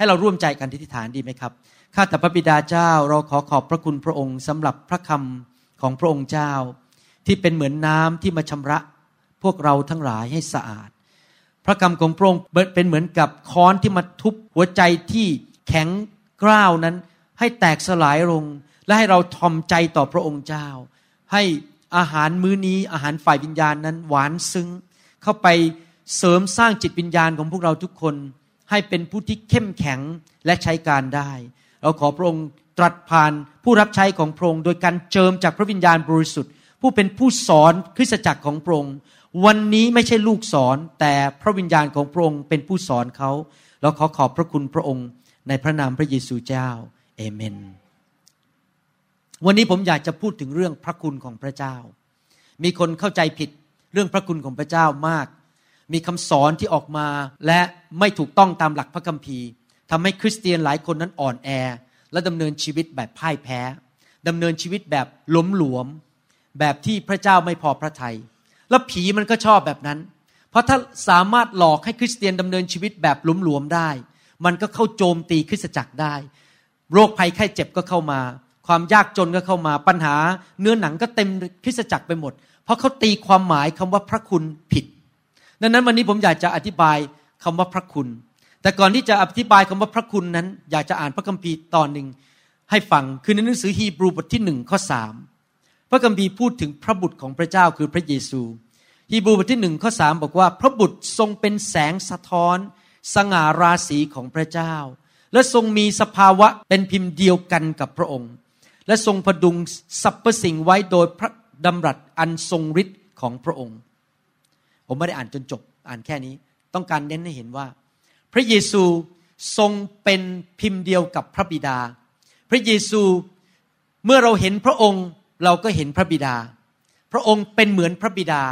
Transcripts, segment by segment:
ให้เราร่วมใจกันที่ฐานดีไหมครับข้าแต่พระบิดาเจ้าเราขอขอบพระคุณพระองค์สำหรับพระคำของพระองค์เจ้า ที่เป็นเหมือนน้ำที่มาชำระ พวกเราทั้งหลายให้สะอาด พระคำของพระองค์เป็นเหมือนกับค้อนที่มาทุบหัวใจที่แข็งกร้าวนั้น ให้แตกสลายลง และให้เราทอมใจต่อพระองค์เจ้า ให้อาหารมื้อนี้อาหารฝ่ายวิญญาณนั้นหวานซึ้ง เข้าไปเสริมสร้างจิตวิญญาณของพวกเราทุกคน ให้เป็นผู้ที่เข้มแข็งและใช้การได้ เราขอพระองค์ตรัสผ่านผู้รับใช้ของพระองค์โดยการเจิมจากพระวิญญาณบริสุทธิ์ ผู้เป็นผู้สอนคริสตจักรของพระองค์วันนี้ไม่ใช่ลูกสอนแต่พระวิญญาณของพระองค์เป็นผู้สอนเขาเราขอขอบพระคุณพระองค์ในพระนามพระเยซูเจ้าเอเมน วันนี้ผมอยากจะพูดถึงเรื่องพระคุณของพระเจ้า มีคนเข้าใจผิดเรื่องพระคุณของพระเจ้ามาก มีคำสอนที่ออกมาและไม่ถูกต้องตามหลักพระคัมภีร์ทำให้คริสเตียนหลายคนนั้นอ่อนแอ และดำเนินชีวิตแบบพ่ายแพ้ดำเนินชีวิตแบบล้มหลวม แบบที่พระเจ้าไม่พอพระทยัยแล้วผีมันก็ชอบแบบนั้น เพราะถ้าสามารถหลอกให้คริสเตียนดำเนินชีวิตแบบหลวมได้ มันก็เข้าโจมตีคริสตจักรได้ โรคภัยไข้เจ็บก็เข้ามา ความยากจนก็เข้ามาปัญหา เนื้อหนังก็เต็มคริสตจักรไปหมด เพราะเขาตีความหมายคำว่าพระคุณผิด ดังนั้นวันนี้ผมอยากจะอธิบายคำว่าพระคุณ แต่ก่อนที่จะอธิบายคำว่าพระคุณนั้น อยากจะอ่านพระคัมภีร์ตอนหนึ่งให้ฟังคือในหนังสือฮีบรูบทที่หนึ่งข้อสามพระคัมภีร์พูดถึงพระบุตรของพระเจ้าคือพระเยซูฮีบรูบทที่หนึ่งข้อสามบอกว่า พระบุตรทรงเป็นแสงสะท้อน สง่าราศีของพระเจ้า และทรงมีสภาวะเป็นพิมพ์เดียวกันกับพระองค์ และทรงพดุงสรรพสิ่งไว้โดยพระดำรัสอันทรงฤทธิ์ของพระองค์ ผมไม่ได้อ่านจนจบอ่านแค่นี้ ต้องการเน้นให้เห็นว่า พระเยซูทรงเป็นพิมพ์เดียวกับพระบิดา พระเยซูเมื่อเราเห็นพระองค์เราก็เห็นพระบิดา พระองค์เป็นเหมือนพระบิดา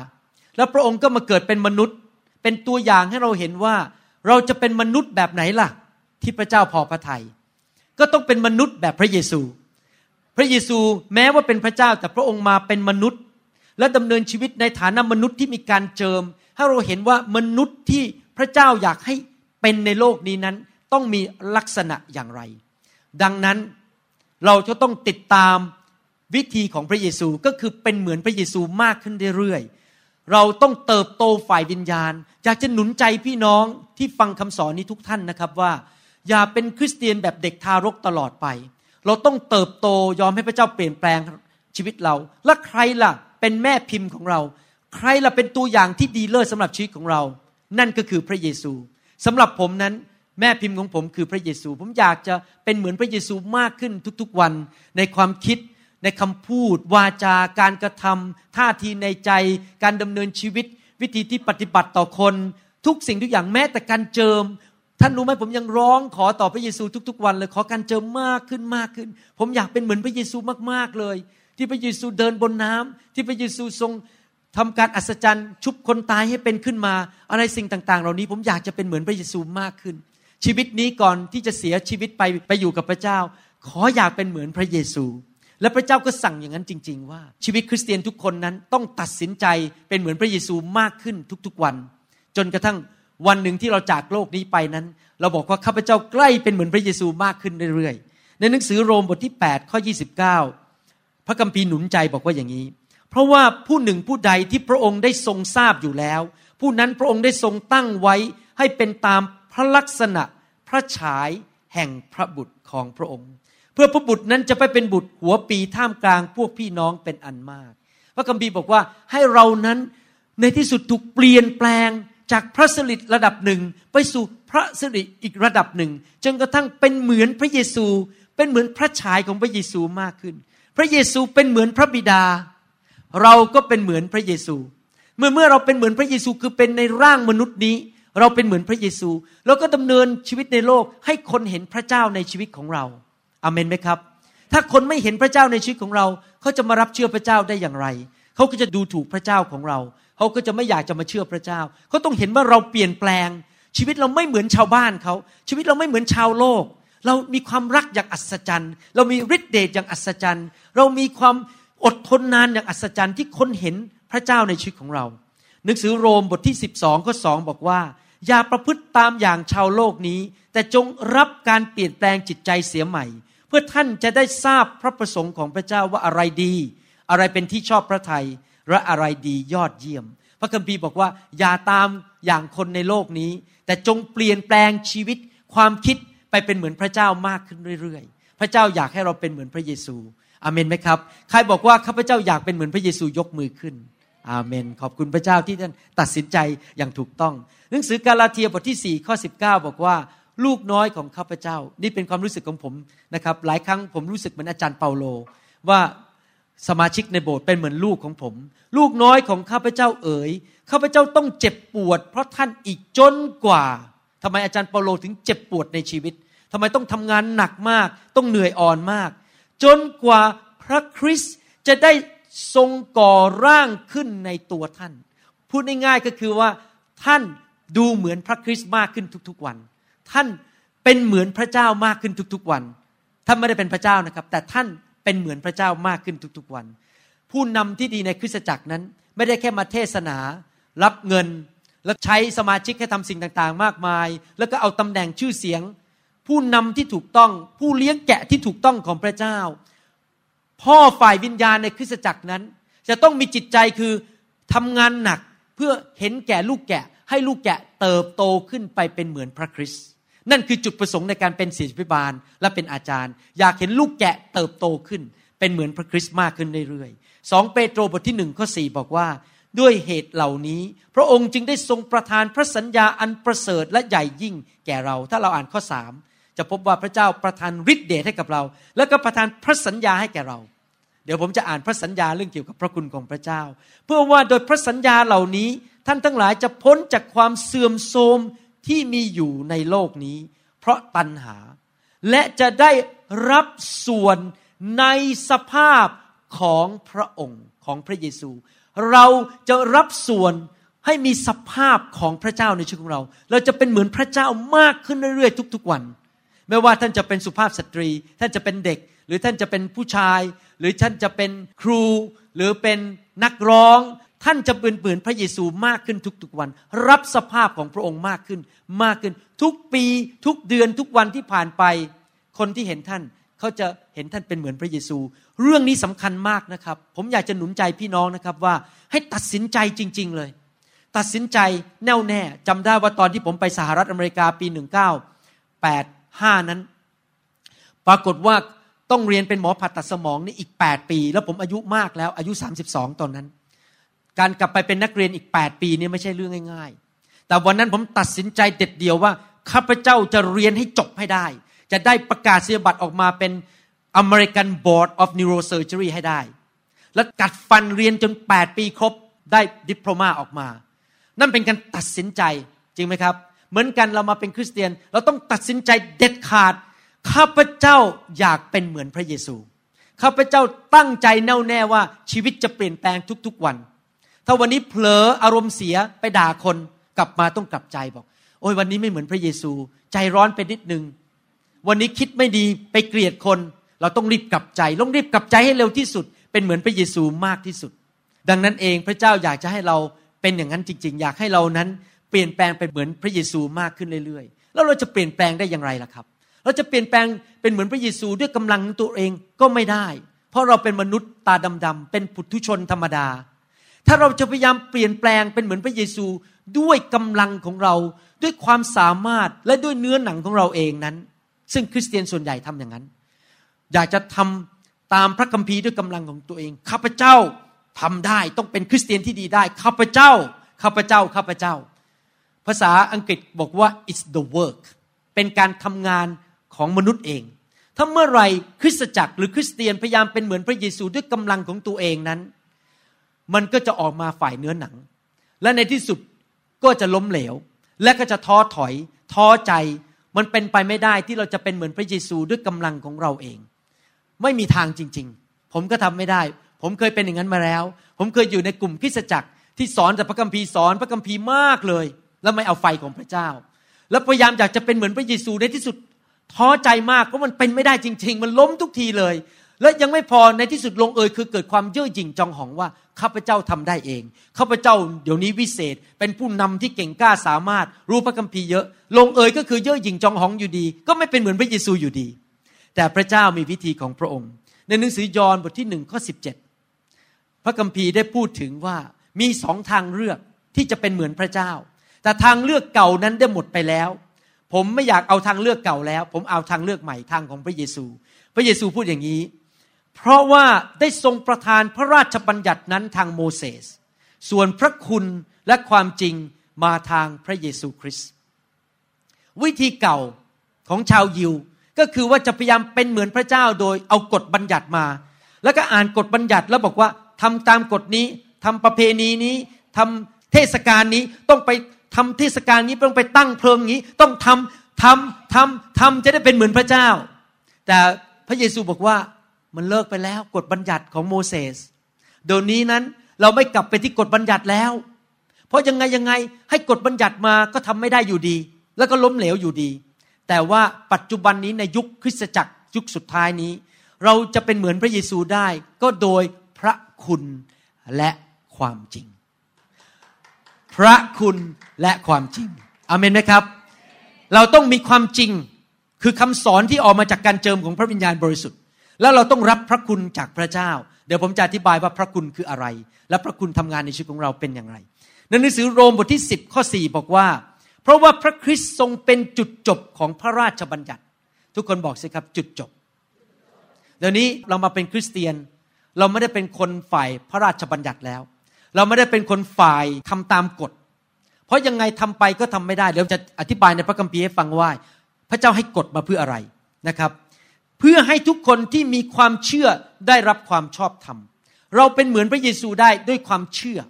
แล้วพระองค์ก็มาเกิดเป็นมนุษย์ เป็นตัวอย่างให้เราเห็นว่า เราจะเป็นมนุษย์แบบไหนล่ะ ที่พระเจ้าพอพระทยัยก็ต้องเป็นมนุษย์แบบพระเยซู พระเยซูแม้ว่าเป็นพระเจ้าแต่พระองค์มาเป็นมนุษย์ และดำเนินชีวิตในฐานะมนุษย์ที่มีการเจิม ให้เราเห็นว่ามนุษย์ที่พระเจ้าอยากให้เป็นในโลกนี้นั้น ต้องมีลักษณะอย่างไร ดังนั้นเราจะต้องติดตามวิธีของพระเยซูก็คือเป็นเหมือนพระเยซูมากขึ้นเรื่อยเราต้องเติบโตฝ่ายวิญญาณอยากจะหนุนใจพี่น้องที่ฟังคำสอนนี้ทุกท่านนะครับว่า อย่าเป็นคริสเตียนแบบเด็กทารกตลอดไป เราต้องเติบโตยอมให้พระเจ้าเปลี่ยนแปลงชีวิตเรา และใครล่ะ เป็นแม่พิมพ์ของเรา ใครล่ะเป็นตัวอย่างที่ดีเลิศสำหรับชีวิตของเรา นั่นก็คือพระเยซูสำหรับผมนั้นแม่พิมพ์ของผมคือพระเยซู ผมอยากจะเป็นเหมือนพระเยซูมากขึ้นทุกๆวัน ในความคิด ในคำพูด วาจาการกระทำท่าทีในใจ การดำเนินชีวิต วิธีที่ปฏิบัติต่อคน ทุกสิ่งทุกอย่างแม้แต่การเจิม ท่านรู้ไหมผมยังร้องขอต่อพระเยซูทุกๆวันเลยขอการเจิมมากขึ้นมากขึ้น ผมอยากเป็นเหมือนพระเยซูมากๆเลย ที่พระเยซูเดินบนน้ำที่พระเยซูทรงทำการอัศจรรย์ ชุบคนตายให้เป็นขึ้นมา อะไรสิ่งต่างๆ เหล่านี้ผมอยากจะเป็นเหมือนพระเยซูมากขึ้น ชีวิตนี้ก่อนที่จะเสียชีวิตไปไปอยู่กับพระเจ้า ขออยากเป็นเหมือนพระเยซู และพระเจ้าก็สั่งอย่างนั้นจริง ๆ ว่า ชีวิตคริสเตียนทุกคนนั้นต้องตัดสินใจเป็นเหมือนพระเยซูมากขึ้นทุกๆวัน จนกระทั่งวันหนึ่งที่เราจากโลกนี้ไปนั้น เราบอกว่าข้าพเจ้าใกล้เป็นเหมือนพระเยซูมากขึ้นเรื่อยๆในหนังสือโรมบทที่ 8 ข้อ 29 พระคัมภีร์หนุนใจบอกว่าอย่างนี้ เพราะว่าผู้หนึ่งผู้ใดที่พระองค์ได้ทรงทราบอยู่แล้ว ผู้นั้นพระองค์ได้ทรงตั้งไว้ให้เป็นตามพระลักษณะพระฉายแห่งพระบุตรของพระองค์ เพื่อพระบุตรนั้นจะไปเป็นบุตรหัวปีท่ามกลางพวกพี่น้องเป็นอันมาก พระคัมภีร์บอกว่าให้เรานั้นในที่สุดถูกเปลี่ยนแปลงจากพระสิริระดับหนึ่งไปสู่พระสิริอีกระดับหนึ่งจนกระทั่งเป็นเหมือนพระเยซู เป็นเหมือนพระฉายของพระเยซูมากขึ้น พระเยซูเป็นเหมือนพระบิดา เราก็เป็นเหมือนพระเยซู เมื่อเมื่อเราเป็นเหมือนพระเยซูคือเป็นในร่างมนุษย์นี้ เราเป็นเหมือนพระเยซูเราก็ดำเนินชีวิตในโลกให้คนเห็นพระเจ้าในชีวิตของเราอาเมนไหมครับ ถ้าคนไม่เห็นพระเจ้าในชีวิตของเรา เขาจะมารับเชื่อพระเจ้าได้อย่างไร เขาก็จะดูถูกพระเจ้าของเรา เขาก็จะไม่อยากจะมาเชื่อพระเจ้า เขาต้องเห็นว่าเราเปลี่ยนแปลง ชีวิตเราไม่เหมือนชาวบ้านเขา ชีวิตเราไม่เหมือนชาวโลก เรามีความรักอย่างอัศจรรย์ เรามีฤทธิ์เดชอย่างอัศจรรย์ เรามีความอดทนนานอย่างอัศจรรย์ที่คนเห็นพระเจ้าในชีวิตของเรา หนังสือโรมบทที่ 12ข้อ2บอกว่า อย่าประพฤติตามอย่างชาวโลกนี้ แต่จงรับการเปลี่ยนแปลงจิตใจเสียใหม่ เพื่อท่านจะได้ทราบพระประสงค์ของพระเจ้าว่าอะไรดี อะไรเป็นที่ชอบพระทยัยและอะไรดียอดเยี่ยม พระคัมภีร์บอกว่าอย่าตามอย่างคนในโลกนี้ แต่จงเปลี่ยนแปลงชีวิตความคิด ไปเป็นเหมือนพระเจ้ามากขึ้นเรื่อยๆ พระเจ้าอยากให้เราเป็นเหมือนพระเยซูอเมนไหมครับ ใครบอกว่าข้าพเจ้าอยากเป็นเหมือนพระเยซูยกมือขึ้นอาเมน ขอบคุณพระเจ้าที่ท่านตัดสินใจอย่างถูกต้อง หนังสือกาลาเทียบทที่4ข้อ19 บอกว่า ลูกน้อยของข้าพเจ้า นี่เป็นความรู้สึกของผมนะครับ หลายครั้งผมรู้สึกเหมือนอาจารย์เปาโล ว่าสมาชิกในโบสถ์เป็นเหมือนลูกของผม ลูกน้อยของข้าพเจ้าเอ๋ยข้าพเจ้าต้องเจ็บปวด เพราะท่านอีกจนกว่า ทำไมอาจารย์เปาโลถึงเจ็บปวดในชีวิตทำไมต้องทำงานหนักมาก ต้องเหนื่อยอ่อนมาก จนกว่าพระคริสต์จะได้ทรงก่อร่างขึ้นในตัวท่าน พูดง่ายๆก็คือว่าท่านดูเหมือนพระคริสต์มากขึ้นทุกๆวัน ท่านเป็นเหมือนพระเจ้ามากขึ้นทุกๆวัน ท่านไม่ได้เป็นพระเจ้านะครับ แต่ท่านเป็นเหมือนพระเจ้ามากขึ้นทุกๆวัน ผู้นำที่ดีในคริสตจักรนั้น ไม่ได้แค่มาเทศนา รับเงิน แล้วใช้สมาชิกให้ทำสิ่งต่างๆ มากมาย แล้วก็เอาตำแหน่งชื่อเสียง ผู้นำที่ถูกต้อง ผู้เลี้ยงแกะที่ถูกต้องของพระเจ้า พ่อฝ่ายวิญญาณในคริสตจักรนั้น จะต้องมีจิตใจคือทำงานหนักเพื่อเห็นแก่ลูกแกะ ให้ลูกแกะเติบโตขึ้นไปเป็นเหมือนพระคริสต์นั่นคือจุดประสงค์ในการเป็นศิษย์พิบาลและเป็นอาจารย์ อยากเห็นลูกแกะเติบโตขึ้น เป็นเหมือนพระคริสต์มากขึ้นเรื่อยๆสองเปโตรบทที่หนึ่งข้อสี่บอกว่า ด้วยเหตุเหล่านี้ พระองค์จึงได้ทรงประทานพระสัญญาอันประเสริฐและใหญ่ยิ่งแก่เรา ถ้าเราอ่านข้อสามจะพบว่าพระเจ้าประทานฤทธิเดชให้กับเรา แล้วก็ประทานพระสัญญาให้แก่เรา เดี๋ยวผมจะอ่านพระสัญญาเรื่องเกี่ยวกับพระคุณของพระเจ้า เพื่อว่าโดยพระสัญญาเหล่านี้ท่านทั้งหลายจะพ้นจากความเสื่อมโทรมที่มีอยู่ในโลกนี้ เพราะตัณหา และจะได้รับส่วนในสภาพของพระองค์ของพระเยซู เราจะรับส่วนให้มีสภาพของพระเจ้าในชีวิตของเรา เราจะเป็นเหมือนพระเจ้ามากขึ้นเรื่อยๆทุกๆวัน ไม่ว่าท่านจะเป็นสุภาพสตรี ท่านจะเป็นเด็ก หรือท่านจะเป็นผู้ชาย หรือท่านจะเป็นครู หรือเป็นนักร้อง ท่านจะเป็นเปือนพระเยซูมากขึ้นทุกๆวัน รับสภาพของพระองค์มากขึ้น มากขึ้นทุกปีทุกเดือนทุกวันที่ผ่านไป คนที่เห็นท่าน เขาจะเห็นท่านเป็นเหมือนพระเยซู เรื่องนี้สำคัญมากนะครับ ผมอยากจะหนุนใจพี่น้องนะครับว่าให้ตัดสินใจจริง ๆ เลย ตัดสินใจแน่วแน่จำได้ว่าตอนที่ผมไปสหรัฐอเมริกาปี 1985 นั้น ปรากฏว่าต้องเรียนเป็นหมอผ่าตัดสมองนี่อีก 8 ปี แล้วผมอายุมากแล้วอายุ 32 ตอนนั้น การกลับไปเป็นนักเรียนอีก 8 ปีนี่ไม่ใช่เรื่องง่าย ๆ แต่วันนั้นผมตัดสินใจเด็ดเดียวว่าข้าพเจ้าจะเรียนให้จบให้ได้ จะได้ประกาศเสียบัตรออกมาเป็น American Board of Neurosurgery ให้ได้ แล้วกัดฟันเรียนจน 8 ปีครบได้ดิปโลมาออกมา นั่นเป็นการตัดสินใจจริงไหมครับ เหมือนกันเรามาเป็นคริสเตียน เราต้องตัดสินใจเด็ดขาด ข้าพเจ้าอยากเป็นเหมือนพระเยซู ข้าพเจ้าตั้งใจแน่วแน่ว่าชีวิตจะเปลี่ยนแปลงทุกๆวัน ถ้าวันนี้เผลออารมณ์เสียไปด่าคนกลับมาต้องกลับใจบอก โอ้ยวันนี้ไม่เหมือนพระเยซู ใจร้อนไปนิดนึง วันนี้คิดไม่ดีไปเกลียดคน เราต้องรีบกลับใจต้องรีบกลับใจให้เร็วที่สุด เป็นเหมือนพระเยซูมากที่สุด ดังนั้นเองพระเจ้าอยากจะให้เราเป็นอย่างนั้นจริง ๆ อยากให้เรานั้นเปลี่ยนแปลงไปเหมือนพระเยซูมากขึ้นเรื่อยๆ แล้วเราจะเปลี่ยนแปลงได้อย่างไรล่ะครับ เราจะเปลี่ยนแปลงเป็นเหมือนพระเยซูด้วยกำลังตัวเองก็ไม่ได้ เพราะเราเป็นมนุษย์ตาดำๆเป็นปุถุชนธรรมดา ถ้าเราจะพยายามเปลี่ยนแปลงเป็นเหมือนพระเยซูด้วยกำลังของเรา ด้วยความสามารถและด้วยเนื้อหนังของเราเองนั้น ซึ่งคริสเตียนส่วนใหญ่ทำอย่างนั้น อยากจะทำตามพระคัมภีร์ด้วยกำลังของตัวเอง ข้าพเจ้าทำได้ต้องเป็นคริสเตียนที่ดีได้ ข้าพเจ้า ข้าพเจ้า ข้าพเจ้า ภาษาอังกฤษบอกว่า it's the work เป็นการทำงานของมนุษย์เอง ถ้าเมื่อไรคริสตจักรหรือคริสเตียนพยายามเป็นเหมือนพระเยซูด้วยกำลังของตัวเองนั้น มันก็จะออกมาฝ่ายเนื้อหนัง และในที่สุดก็จะล้มเหลว และก็จะท้อถอย ท้อใจ มันเป็นไปไม่ได้ที่เราจะเป็นเหมือนพระเยซูด้วยกำลังของเราเอง ไม่มีทางจริง ๆ ผมก็ทำไม่ได้ ผมเคยเป็นอย่างนั้นมาแล้ว ผมเคยอยู่ในกลุ่มคริสจักรที่สอนแต่พระคัมภีร์สอนพระคัมภีร์มากเลย แล้วไม่เอาไฟของพระเจ้า แล้วพยายามอยากจะเป็นเหมือนพระเยซูในที่สุดท้อใจมากเพราะมันเป็นไม่ได้จริง ๆ มันล้มทุกทีเลย และยังไม่พอในที่สุดลงเอยคือเกิดความเย่อหยิ่งจองหองว่าข้าพเจ้าทำได้เองข้าพเจ้าเดี๋ยวนี้วิเศษ เป็นผู้นำที่เก่งกล้าสามารถรู้พระคัมภีร์เยอะ ลงเอยก็คือเย่อหยิ่งจองหองอยู่ดี ก็ไม่เป็นเหมือนพระเยซูอยู่ดี แต่พระเจ้ามีวิธีของพระองค์ ในหนังสือยอห์นบทที่หนึ่งข้อสิบเจ็ดพระคัมภีร์ได้พูดถึงว่ามีสองทางเลือกที่จะเป็นเหมือนพระเจ้า แต่ทางเลือกเก่านั้นได้หมดไปแล้ว ผมไม่อยากเอาทางเลือกเก่าแล้ว ผมเอาทางเลือกใหม่ทางของพระเยซู พระเยซูพูดอย่างนี้ เพราะว่าได้ทรงประทานพระราชบัญญัตินั้นทางโมเสส ส่วนพระคุณและความจริงมาทางพระเยซูคริสต์วิธีเก่าของชาวยิวก็คือว่าจะพยายามเป็นเหมือนพระเจ้าโดยเอากฎบัญญัติมา แล้วก็อ่านกฎบัญญัติแล้วบอกว่าทำตามกฎนี้ทำประเพณีนี้ทำเทศกาลนี้ต้องไปทำเทศกาลนี้ต้องไปตั้งเพลิงนี้ ต้องทำทำทำทำจะได้เป็นเหมือนพระเจ้า แต่พระเยซูบอกว่า มันเลิกไปแล้วกฎบัญญัติของโมเสสเดี๋ยวนี้นั้นเราไม่กลับไปที่กฎบัญญัติแล้ว เพราะยังไงยังไงให้กฎบัญญัติมาก็ทำไม่ได้อยู่ดี แล้วก็ล้มเหลวอยู่ดี แต่ว่าปัจจุบันนี้ในยุคคริสตจักรยุคสุดท้ายนี้ เราจะเป็นเหมือนพระเยซูได้ ก็โดยพระคุณและความจริง พระคุณและความจริงอเมนไหมครับ เราต้องมีความจริงคือคำสอนที่ออกมาจากการเจิมของพระวิญญาณบริสุทธิ์ แล้วเราต้องรับพระคุณจากพระเจ้า เดี๋ยวผมจะอธิบายว่าพระคุณคืออะไร และพระคุณทำงานในชีวิตของเราเป็นอย่างไรในหนังสือโรมบทที่ 10 ข้อ 4 บอกว่า เพราะว่าพระคริสต์ทรงเป็นจุดจบของพระราชบัญญัติ ทุกคนบอกสิครับจุดจบ เดี๋ยวนี้เรามาเป็นคริสเตียน เราไม่ได้เป็นคนฝ่ายพระราชบัญญัติแล้ว เราไม่ได้เป็นคนฝ่ายทำตามกฎ เพราะยังไงทำไปก็ทำไม่ได้เดี๋ยวจะอธิบายในพระคัมภีร์ให้ฟังว่า พระเจ้าให้กฎมาเพื่ออะไรนะครับ เพื่อให้ทุกคนที่มีความเชื่อได้รับความชอบธรรม เราเป็นเหมือนพระเยซูได้ด้วยความเชื่อ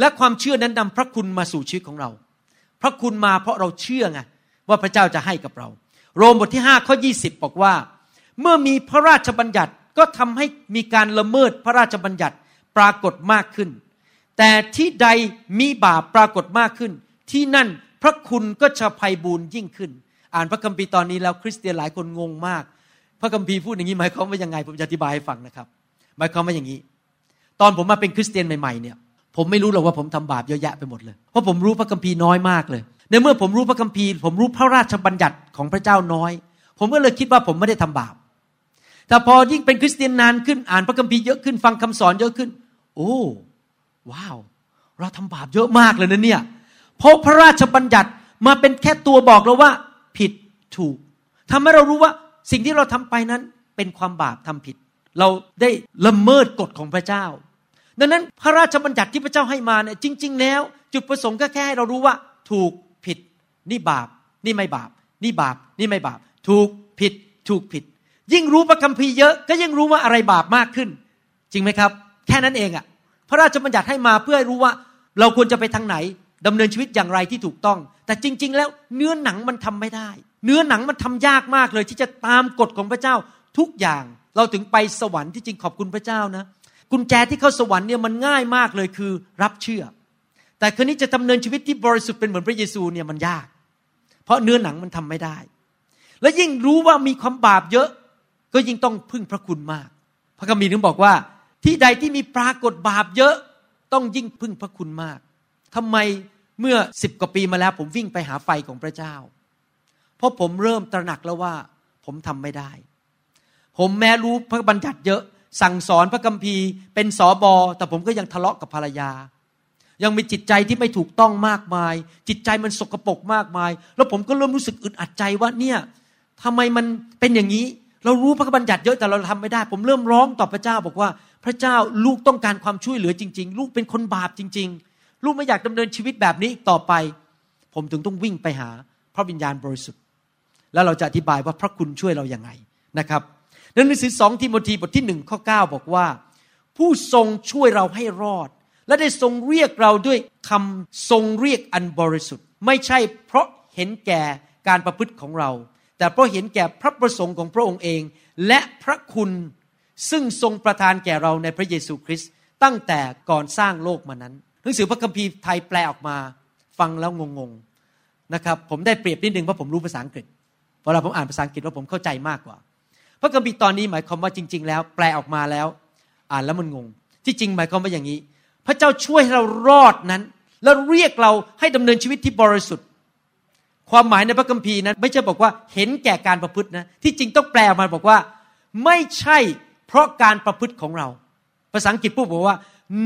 และความเชื่อนั้นนำพระคุณมาสู่ชีวิตของเรา พระคุณมาเพราะเราเชื่อไงว่าพระเจ้าจะให้กับเรา โรมบทที่5ข้อ20 บอกว่า เมื่อมีพระราชบัญญัติก็ทำให้มีการละเมิดพระราชบัญญัติปรากฏมากขึ้น แต่ที่ใดมีบาปปรากฏมากขึ้น ที่นั่นพระคุณก็จะภัยบูนยิ่งขึ้น อ่านพระคัมภีร์ตอนนี้แล้วคริสเตียนหลายคนงงมาก พระคัมภีร์พูดอย่างนี้หมายความว่ายังไง ผมจะอธิบายให้ฟังนะครับหมายความว่าอย่างนี้ ตอนผมมาเป็นคริสเตียนใหม่ๆเนี่ย ผมไม่รู้หรอกว่าผมทำบาปเยอะแยะไปหมดเลย เพราะผมรู้พระคัมภีร์น้อยมากเลย ในเมื่อผมรู้พระคัมภีร์ ผมรู้พระราชบัญญัติของพระเจ้าน้อย ผมก็เลยคิดว่าผมไม่ได้ทำบาป แต่พอยิ่งเป็นคริสเตียนนานขึ้นอ่านพระคัมภีร์เยอะขึ้นฟังคำสอนเยอะขึ้น โอ้ว้าว เราทำบาปเยอะมากเลยนะเนี่ยเพราะพระราชบัญญัติมาเป็นแค่ตัวบอกเราว่า ผิดถูกทำให้เรารู้ว่า สิ่งที่เราทำไปนั้นเป็นความบาปทำผิด เราได้ละเมิดกฎของพระเจ้า ดังนั้นพระราชบัญญัติที่พระเจ้าให้มาเนี่ยจริง ๆ แล้ว จุดประสงค์ก็แค่ให้เรารู้ว่า ถูกผิด นี่บาป นี่ไม่บาป นี่บาป นี่ไม่บาป ถูกผิด ถูกผิด ยิ่งรู้พระคัมภีร์เยอะก็ยิ่งรู้ว่าอะไรบาปมากขึ้น จริงไหมครับ แค่นั้นเองอะพระราชบัญญัติให้มาเพื่อให้รู้ว่า เราควรจะไปทางไหนดำเนินชีวิตอย่างไรที่ถูกต้อง แต่จริง ๆ แล้วเนื้อหนังมันทำไม่ได้ เนื้อหนังมันทำยากมากเลย ที่จะตามกฎของพระเจ้าทุกอย่าง เราถึงไปสวรรค์ที่จริงขอบคุณพระเจ้านะกุญแจที่เข้าสวรรค์เนี่ยมันง่ายมากเลยคือรับเชื่อ แต่คนนี้จะดำเนินชีวิตที่บริสุทธิ์เป็นเหมือนพระเยซูเนี่ยมันยาก เพราะเนื้อหนังมันทำไม่ได้ และยิ่งรู้ว่ามีความบาปเยอะ ก็ยิ่งต้องพึ่งพระคุณมาก พระคัมภีร์ถึงบอกว่า ที่ใดที่มีปรากฏบาปเยอะต้องยิ่งพึ่งพระคุณมากทำไมเมื่อสิบกว่าปีมาแล้วผมวิ่งไปหาไฟของพระเจ้า เพราะผมเริ่มตระหนักแล้วว่า ผมทำไม่ได้ ผมแม้รู้พระบัญญัติเยอะ สั่งสอนพระคัมภีร์ เป็นสอบอแต่ผมก็ยังทะเลาะกับภรรยา ยังมีจิตใจที่ไม่ถูกต้องมากมาย จิตใจมันสกปรกมากมาย แล้วผมก็เริ่มรู้สึกอึดอัดใจว่าเนี่ยทำไมมันเป็นอย่างนี้ เรารู้พระบัญญัติเยอะแต่เราทำไม่ได้ ผมเริ่มร้องต่อพระเจ้าบอกว่า พระเจ้าลูกต้องการความช่วยเหลือจริง ๆ ลูกเป็นคนบาปจริง ๆ ลูกไม่อยากดำเนินชีวิตแบบนี้อีกต่อไป ผมถึงต้องวิ่งไปหาพระวิญญาณบริสุทธิ์ แล้วเราจะอธิบายว่าพระคุณช่วยเราอย่างไงนะครับในหนังสือสองทิโมธีบทที่หนึ่งข้อ9บอกว่า ผู้ทรงช่วยเราให้รอด และได้ทรงเรียกเราด้วยคำทรงเรียกอันบริสุทธิ์ ไม่ใช่เพราะเห็นแก่การประพฤติของเรา แต่เพราะเห็นแก่พระประสงค์ของพระองค์เอง และพระคุณซึ่งทรงประทานแก่เราในพระเยซูคริสต์ตั้งแต่ก่อนสร้างโลกมานั้นหนังสือพระคัมภีร์ไทยแปลออกมา ฟังแล้วงงๆนะครับผมได้เปรียบนิดนึงเพราะผมรู้ภาษาอังกฤษ เวลาผมอ่านภาษาอังกฤษว่าผมเข้าใจมากกว่า พระคัมภีร์ตอนนี้หมายความว่าจริง ๆ แล้ว แปลออกมาแล้ว อ่านแล้วมันงง ที่จริงหมายความว่าอย่างนี้ พระเจ้าช่วยให้เรารอดนั้น แล้วเรียกเราให้ดำเนินชีวิตที่บริสุทธิ์ ความหมายในพระคัมภีร์นั้น ไม่ใช่บอกว่าเห็นแก่การประพฤตินะ ที่จริงต้องแปลออกมาบอกว่า ไม่ใช่เพราะการประพฤติของเรา ภาษาอังกฤษพูดบอกว่า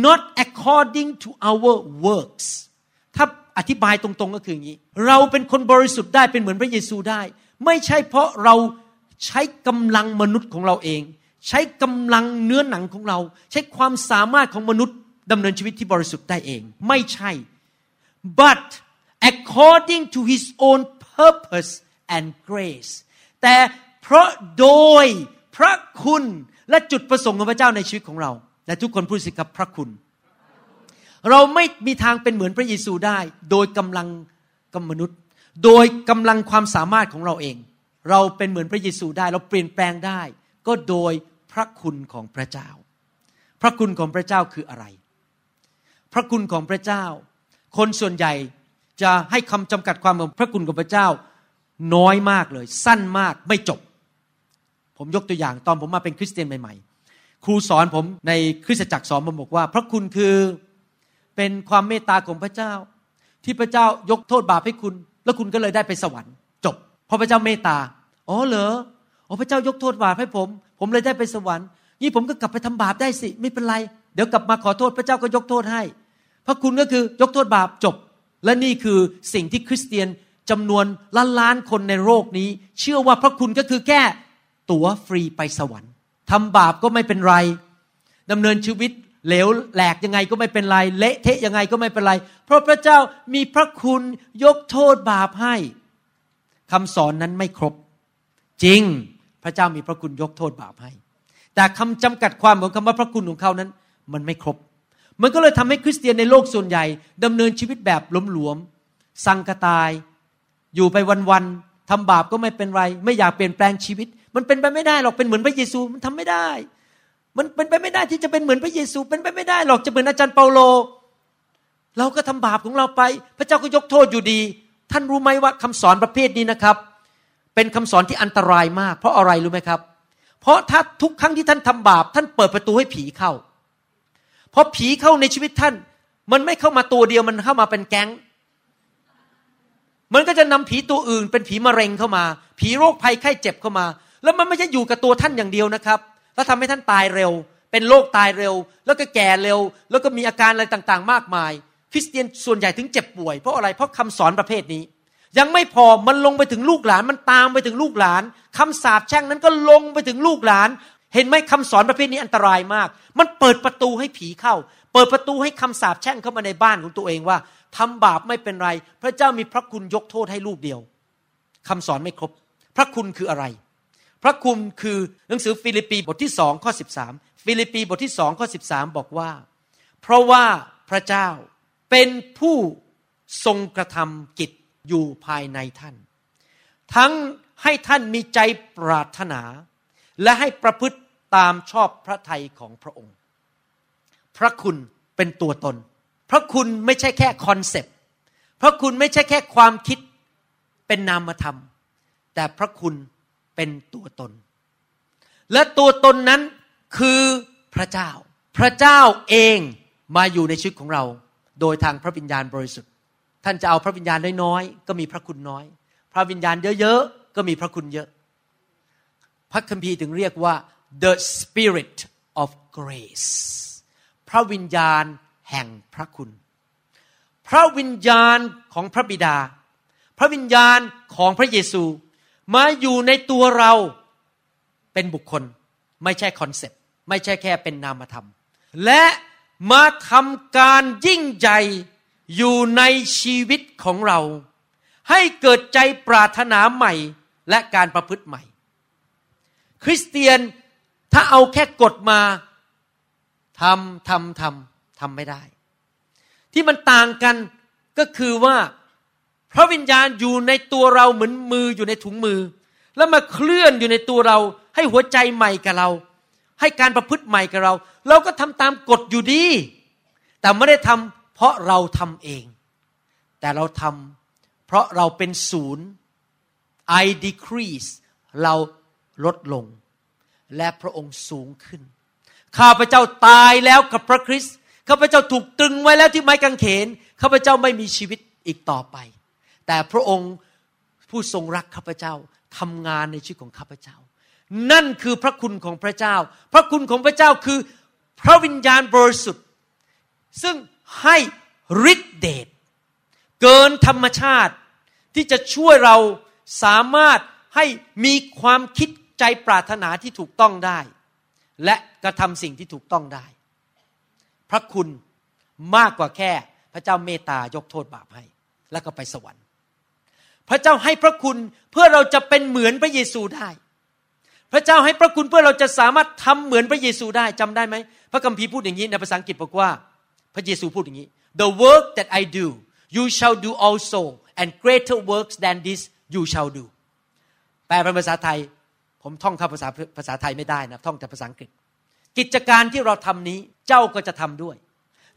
not according to our works ถ้าอธิบายตรงๆก็คืออย่างนี้ เราเป็นคนบริสุทธิ์ได้เป็นเหมือนพระเยซูได้ ไม่ใช่เพราะเราใช้กำลังมนุษย์ของเราเอง ใช้กำลังเนื้อหนังของเรา ใช้ความสามารถของมนุษย์ดำเนินชีวิตที่บริสุทธิ์ได้เอง ไม่ใช่ but according to his own purpose and grace แต่เพราะโดยพระคุณและจุดประสงค์ของพระเจ้าในชีวิตของเรา และทุกคนพูดสิครับพระคุณ เราไม่มีทางเป็นเหมือนพระเยซูได้ โดยกำลังกำมนุษย์ โดยกำลังความสามารถของเราเอง เราเป็นเหมือนพระเยซูได้ เราเปลี่ยนแปลงได้ ก็โดยพระคุณของพระเจ้า พระคุณของพระเจ้าคืออะไร พระคุณของพระเจ้า คนส่วนใหญ่จะให้คำจำกัดความของพระคุณของพระเจ้า น้อยมากเลย สั้นมากไม่จบ ผมยกตัวอย่างตอนผมมาเป็นคริสเตียนใหม่ ๆ ครูสอนผมในคริสตจักรสอนผมบอกว่า พระคุณคือเป็นความเมตตาของพระเจ้า ที่พระเจ้ายกโทษบาปให้คุณ แล้วคุณก็เลยได้ไปสวรรค์ จบเพราะพระเจ้าเมตตาอ๋อเหรออ๋อพระเจ้ายกโทษบาปให้ผม ผมเลยได้ไปสวรรค์นี่ผมก็กลับไปทำบาปได้สิ ไม่เป็นไร เดี๋ยวกลับมาขอโทษพระเจ้าก็ยกโทษให้ พระคุณก็คือยกโทษบาปจบ และนี่คือสิ่งที่คริสเตียนจำนวนล้านล้านคนในโลกนี้ เชื่อว่าพระคุณก็คือแค่ตั๋วฟรีไปสวรรค์ทำบาปก็ไม่เป็นไรดำเนินชีวิต เหลวแหลกยังไงก็ไม่เป็นไร เละเทะยังไงก็ไม่เป็นไร เพราะพระเจ้ามีพระคุณยกโทษบาปให้คำสอนนั้นไม่ครบ จริงพระเจ้ามีพระคุณยกโทษบาปให้ แต่คำจำกัดความของคำว่าพระคุณของเขานั้น มันไม่ครบ มันก็เลยทำให้คริสเตียนในโลกส่วนใหญ่ดำเนินชีวิตแบบหลวมๆสังกตาย อยู่ไปวันๆทำบาปก็ไม่เป็นไร ไม่อยากเปลี่ยนแปลงชีวิต มันเป็นไปไม่ได้หรอกเป็นเหมือนพระเยซูมันทำไม่ได้ มันเป็นไปไม่ได้ที่จะเป็นเหมือนพระเยซู เป็นไปไม่ได้หรอกจะเหมือนอาจารย์เปาโล เราก็ทำบาปของเราไป พระเจ้าก็ยกโทษอยู่ดี ท่านรู้ไหมว่าคำสอนประเภทนี้นะครับ เป็นคำสอนที่อันตรายมาก เพราะอะไรรู้ไหมครับ เพราะถ้าทุกครั้งที่ท่านทำบาป ท่านเปิดประตูให้ผีเข้าพอผีเข้าในชีวิตท่าน มันไม่เข้ามาตัวเดียวมันเข้ามาเป็นแก๊งมันก็จะนำผีตัวอื่น เป็นผีมะเร็งเข้ามา ผีโรคภัยไข้เจ็บเข้ามา แล้วมันไม่ใช่อยู่กับตัวท่านอย่างเดียวนะครับ แล้วทำให้ท่านตายเร็ว เป็นโรคตายเร็ว แล้วก็แก่เร็ว แล้วก็มีอาการอะไรต่างๆ มากมาย คริสเตียนส่วนใหญ่ถึงเจ็บป่วยเพราะอะไรเพราะคำสอนประเภทนี้ ยังไม่พอมันลงไปถึงลูกหลาน มันตามไปถึงลูกหลานคำสาปแช่งนั้นก็ลงไปถึงลูกหลาน เห็นไหมคำสอนประเภทนี้อันตรายมาก มันเปิดประตูให้ผีเข้า เปิดประตูให้คำสาปแช่งเข้ามาในบ้านของตัวเองว่าทำบาปไม่เป็นไร พระเจ้ามีพระคุณยกโทษให้ลูกเดียวคำสอนไม่ครบ พระคุณคืออะไร พระคุณคือหนังสือฟิลิปปีบทที่สองข้อสิบสามฟิลิปปีบทที่สองข้อสิบสามบอกว่า เพราะว่าพระเจ้าเป็นผู้ทรงกระทำกิจอยู่ภายในท่าน ทั้งให้ท่านมีใจปรารถนา และให้ประพฤติตามชอบพระทัยของพระองค์ พระคุณเป็นตัวตน พระคุณไม่ใช่แค่คอนเซปต์พระคุณไม่ใช่แค่ความคิดเป็นนามธรรม แต่พระคุณ เป็นตัวตน และตัวตนนั้นคือพระเจ้า พระเจ้าเองมาอยู่ในชีวิตของเรา โดยทางพระวิญญาณบริสุทธิ์ ท่านจะเอาพระวิญญาณน้อยๆก็มีพระคุณน้อย พระวิญญาณเยอะๆก็มีพระคุณเยอะ พระคัมภีร์ถึงเรียกว่า the spirit of grace พระวิญญาณแห่งพระคุณ พระวิญญาณของพระบิดา พระวิญญาณของพระเยซู มาอยู่ในตัวเราเป็นบุคคล ไม่ใช่คอนเซปต์ไม่ใช่แค่เป็นนามธรรม และมาทำการยิ่งใหญ่อยู่ในชีวิตของเรา ให้เกิดใจปรารถนาใหม่และการประพฤติใหม่ คริสเตียนถ้าเอาแค่กฎมาทำทำทำทำไม่ได้ ที่มันต่างกันก็คือว่า พระวิญญาณอยู่ในตัวเราเหมือนมืออยู่ในถุงมือ แล้วมาเคลื่อนอยู่ในตัวเรา ให้หัวใจใหม่กับเรา ให้การประพฤติใหม่กับเรา เราก็ทำตามกฎอยู่ดี แต่ไม่ได้ทำเพราะเราทำเอง แต่เราทำเพราะเราเป็นศูนย์ I decrease เราลดลง และพระองค์สูงขึ้น ข้าพเจ้าตายแล้วกับพระคริสต์ข้าพเจ้าถูกตรึงไว้แล้วที่ไม้กางเขนข้าพเจ้าไม่มีชีวิตอีกต่อไป แต่พระองค์ผู้ทรงรักข้าพเจ้าทำงานในชีวิตของข้าพเจ้า นั่นคือพระคุณของพระเจ้า พระคุณของพระเจ้าคือ พระวิญญาณบริสุทธิ์ ซึ่งให้ฤทธิเดชเกินธรรมชาติที่จะช่วยเราสามารถให้มีความคิดใจปรารถนาที่ถูกต้องได้ และกระทำสิ่งที่ถูกต้องได้ พระคุณมากกว่าแค่พระเจ้าเมตตายกโทษบาปให้ แล้วก็ไปสวรรค์ พระเจ้าให้พระคุณเพื่อเราจะเป็นเหมือนพระเยซูได้ พระเจ้าให้พระคุณเพื่อเราจะสามารถทำเหมือนพระเยซูได้จำได้ไหม พระคัมภีร์พูดอย่างนี้ในภาษาอังกฤษบอกว่า พระเยซูพูดอย่างนี้ the work that I do you shall do also and greater works than this you shall do แปลเป็นภาษาไทย ผมท่องคำภาษาภาษาไทยไม่ได้นะท่องแต่ภาษาอังกฤษ กิจการที่เราทำนี้เจ้าก็จะทำด้วย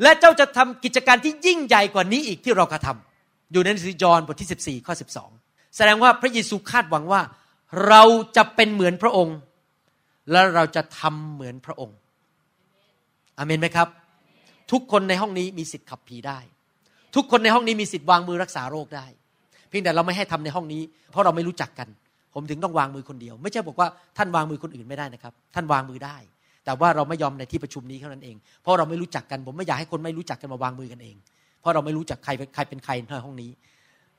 และเจ้าจะทำกิจการที่ยิ่งใหญ่กว่านี้อีกที่เรากระทำ อยู่ในหนังสือยอห์นบทที่ 14 ข้อ 12 แสดงว่าพระเยซูคาดหวังว่า เราจะเป็นเหมือนพระองค์ และเราจะทำเหมือนพระองค์อเมนไหมครับ ทุกคนในห้องนี้มีสิทธิ์ขับผีได้ ทุกคนในห้องนี้มีสิทธิ์วางมือรักษาโรคได้ เพียงแต่เราไม่ให้ทำในห้องนี้ เพราะเราไม่รู้จักกัน ผมถึงต้องวางมือคนเดียว ไม่ใช่บอกว่าท่านวางมือคนอื่นไม่ได้นะครับ ท่านวางมือได้ แต่ว่าเราไม่ยอมในที่ประชุมนี้เท่านั้นเอง เพราะเราไม่รู้จักกัน ผมไม่อยากให้คนไม่รู้จักกันมาวางมือกันเอง เพราะเราไม่รู้จักใครใครเป็นใครในห้องนี้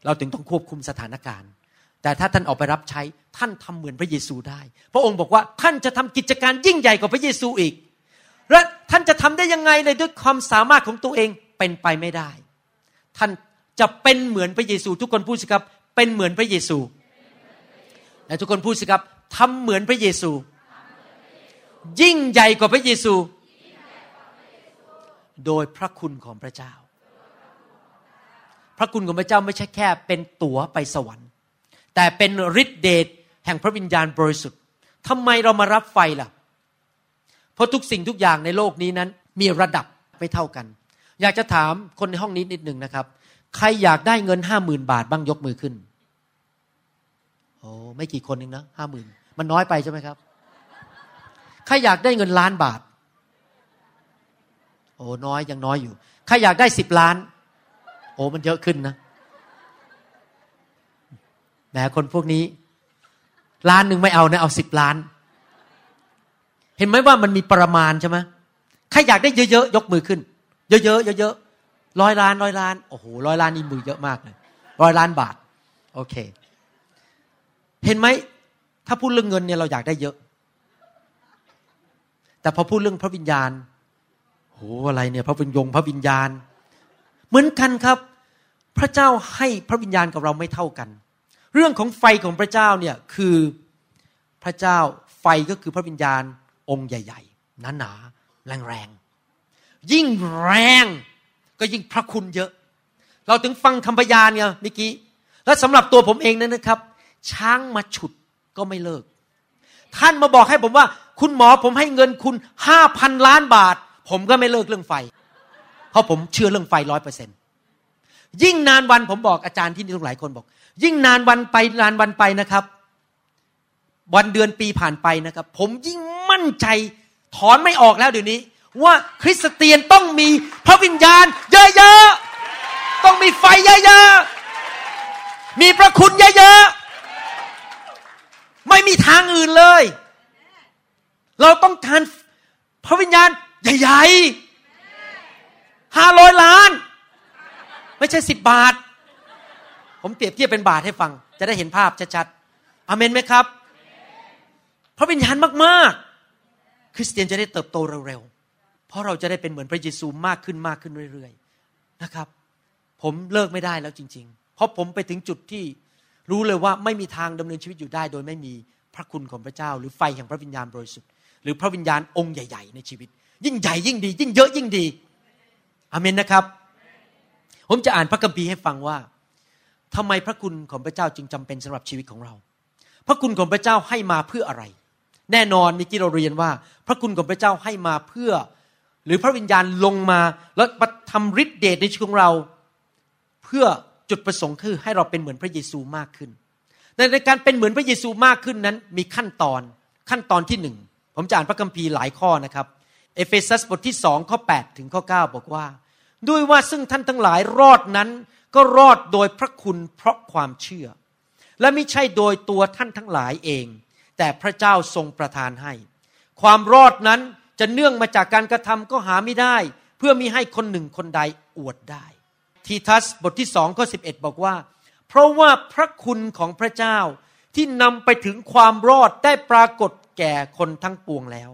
เราถึงต้องควบคุมสถานการณ์ แต่ถ้าท่านออกไปรับใช้ท่านทำเหมือนพระเยซูได้ พระองค์บอกว่าท่านจะทำกิจการยิ่งใหญ่กว่าพระเยซูอีก และท่านจะทำได้ยังไงเลยด้วยความสามารถของตัวเองเป็นไปไม่ได้ ท่านจะเป็นเหมือนพระเยซู ทุกคนพูดสิครับ เป็นเหมือนพระเยซูและทุกคนพูดสิครับทำเหมือนพระเยซู ยิ่งใหญ่กว่าพระเยซู โดยพระคุณของพระเจ้า พระคุณของพระเจ้าไม่ใช่แค่เป็นตั๋วไปสวรรค์ แต่เป็นฤทธิเดชแห่งพระวิญญาณบริสุทธิ์ทำไมเรามารับไฟล่ะ เพราะทุกสิ่งทุกอย่างในโลกนี้นั้น มีระดับไม่เท่ากัน อยากจะถามคนในห้องนี้นิดหนึ่งนะครับ ใครอยากได้เงินห้าหมื่นบาทบ้างยกมือขึ้นโอ้ไม่กี่คนเองนะห้าหมื่นมันน้อยไปใช่ไหมครับ ใครอยากได้เงินล้านบาท โอ้น้อยยังน้อยอยู่ ใครอยากได้สิบล้าน โอ้มันเยอะขึ้นนะแหมคนพวกนี้ ล้านหนึ่งไม่เอานะ เอาสิบล้าน เห็นไหมว่ามันมีประมาณใช่ไหมใครอยากได้เยอะๆยกมือขึ้น เยอะๆเยอะๆร้อยล้านร้อยล้านโอ้โหร้อยล้านนี่มือเยอะมากเลยร้อยล้านบาท โอเค เห็นไหมถ้าพูดเรื่องเงินเนี่ยเราอยากได้เยอะ แต่พอพูดเรื่องพระวิญญาณโหอะไรเนี่ย พระวิญญงพระวิญญาณ เหมือนกันครับ พระเจ้าให้พระวิญญาณกับเราไม่เท่ากัน เรื่องของไฟของพระเจ้าเนี่ยคือพระเจ้าไฟก็คือพระวิญญาณองค์ใหญ่ๆหนาๆแรงๆยิ่งแรงก็ยิ่งพระคุณเยอะ เราถึงฟังคำพยานเนี่ยเมื่อกี้และสำหรับตัวผมเองนั้นนะครับ ช้างมาฉุดก็ไม่เลิก ท่านมาบอกให้ผมว่า คุณหมอผมให้เงินคุณห้าพันล้านบาท ผมก็ไม่เลิกเรื่องไฟ เพราะผมเชื่อเรื่องไฟร้อยเปอร์เซ็นยิ่งนานวันผมบอกอาจารย์ที่นี่ทุกหลายคนบอก ยิ่งนานวันไปนานวันไปนะครับ วันเดือนปีผ่านไปนะครับ ผมยิ่งมั่นใจถอนไม่ออกแล้วเดี๋ยวนี้ ว่าคริสเตียนต้องมีพระวิญญาณ เยอะๆต้องมีไฟเยอะๆมีพระคุณเยอะๆไม่มีทางอื่นเลย เราต้องการพระวิญญาณใหญ่ๆ ห้าร้อยล้าน ไม่ใช่สิบบาท ผมเปรียบเทียบเป็นบาทให้ฟัง จะได้เห็นภาพชัดๆอเมนไหมครับ พระวิญญาณมากๆ คริสเตียนจะได้เติบโตเร็วๆ เพราะเราจะได้เป็นเหมือนพระเยซูมากขึ้นมากขึ้นเรื่อยๆนะครับ ผมเลิกไม่ได้แล้วจริง ๆ เพราะผมไปถึงจุดที่รู้เลยว่าไม่มีทางดำเนินชีวิตอยู่ได้ โดยไม่มีพระคุณของพระเจ้า หรือไฟแห่งพระวิญญาณบริสุทธิ์หรือพระวิญญาณองค์ใหญ่ ๆ ในชีวิต ยิ่งใหญ่ยิ่งดี ยิ่งเยอะยิ่งดี อเมนนะครับ ผมจะอ่านพระคัมภีร์ให้ฟังว่าทำไมพระคุณของพระเจ้าจึงจำเป็นสำหรับชีวิตของเรา พระคุณของพระเจ้าให้มาเพื่ออะไร แน่นอนมีที่เราเรียนว่า พระคุณของพระเจ้าให้มาเพื่อ หรือพระวิญญาณลงมาแล้วมาทำฤทธิเดชในชีวิตของเรา เพื่อจุดประสงค์คือให้เราเป็นเหมือนพระเยซูมากขึ้นในการเป็นเหมือนพระเยซูมากขึ้นนั้น มีขั้นตอนขั้นตอนที่หนึ่งผมจะอ่านพระคัมภีร์หลายข้อนะครับ เอเฟซัสบทที่สองข้อ8ถึงข้อ9บอกว่า ด้วยว่าซึ่งท่านทั้งหลายรอดนั้น ก็รอดโดยพระคุณเพราะความเชื่อ และไม่ใช่โดยตัวท่านทั้งหลายเอง แต่พระเจ้าทรงประทานให้ ความรอดนั้นจะเนื่องมาจากการกระทำก็หาไม่ได้ เพื่อมีให้คนหนึ่งคนใดอวดได้ทีทัสบทที่สองข้อสิบอกว่า เพราะว่าพระคุณของพระเจ้าที่นำไปถึงความรอดได้ปรากฏแก่คนทั้งปวงแล้ว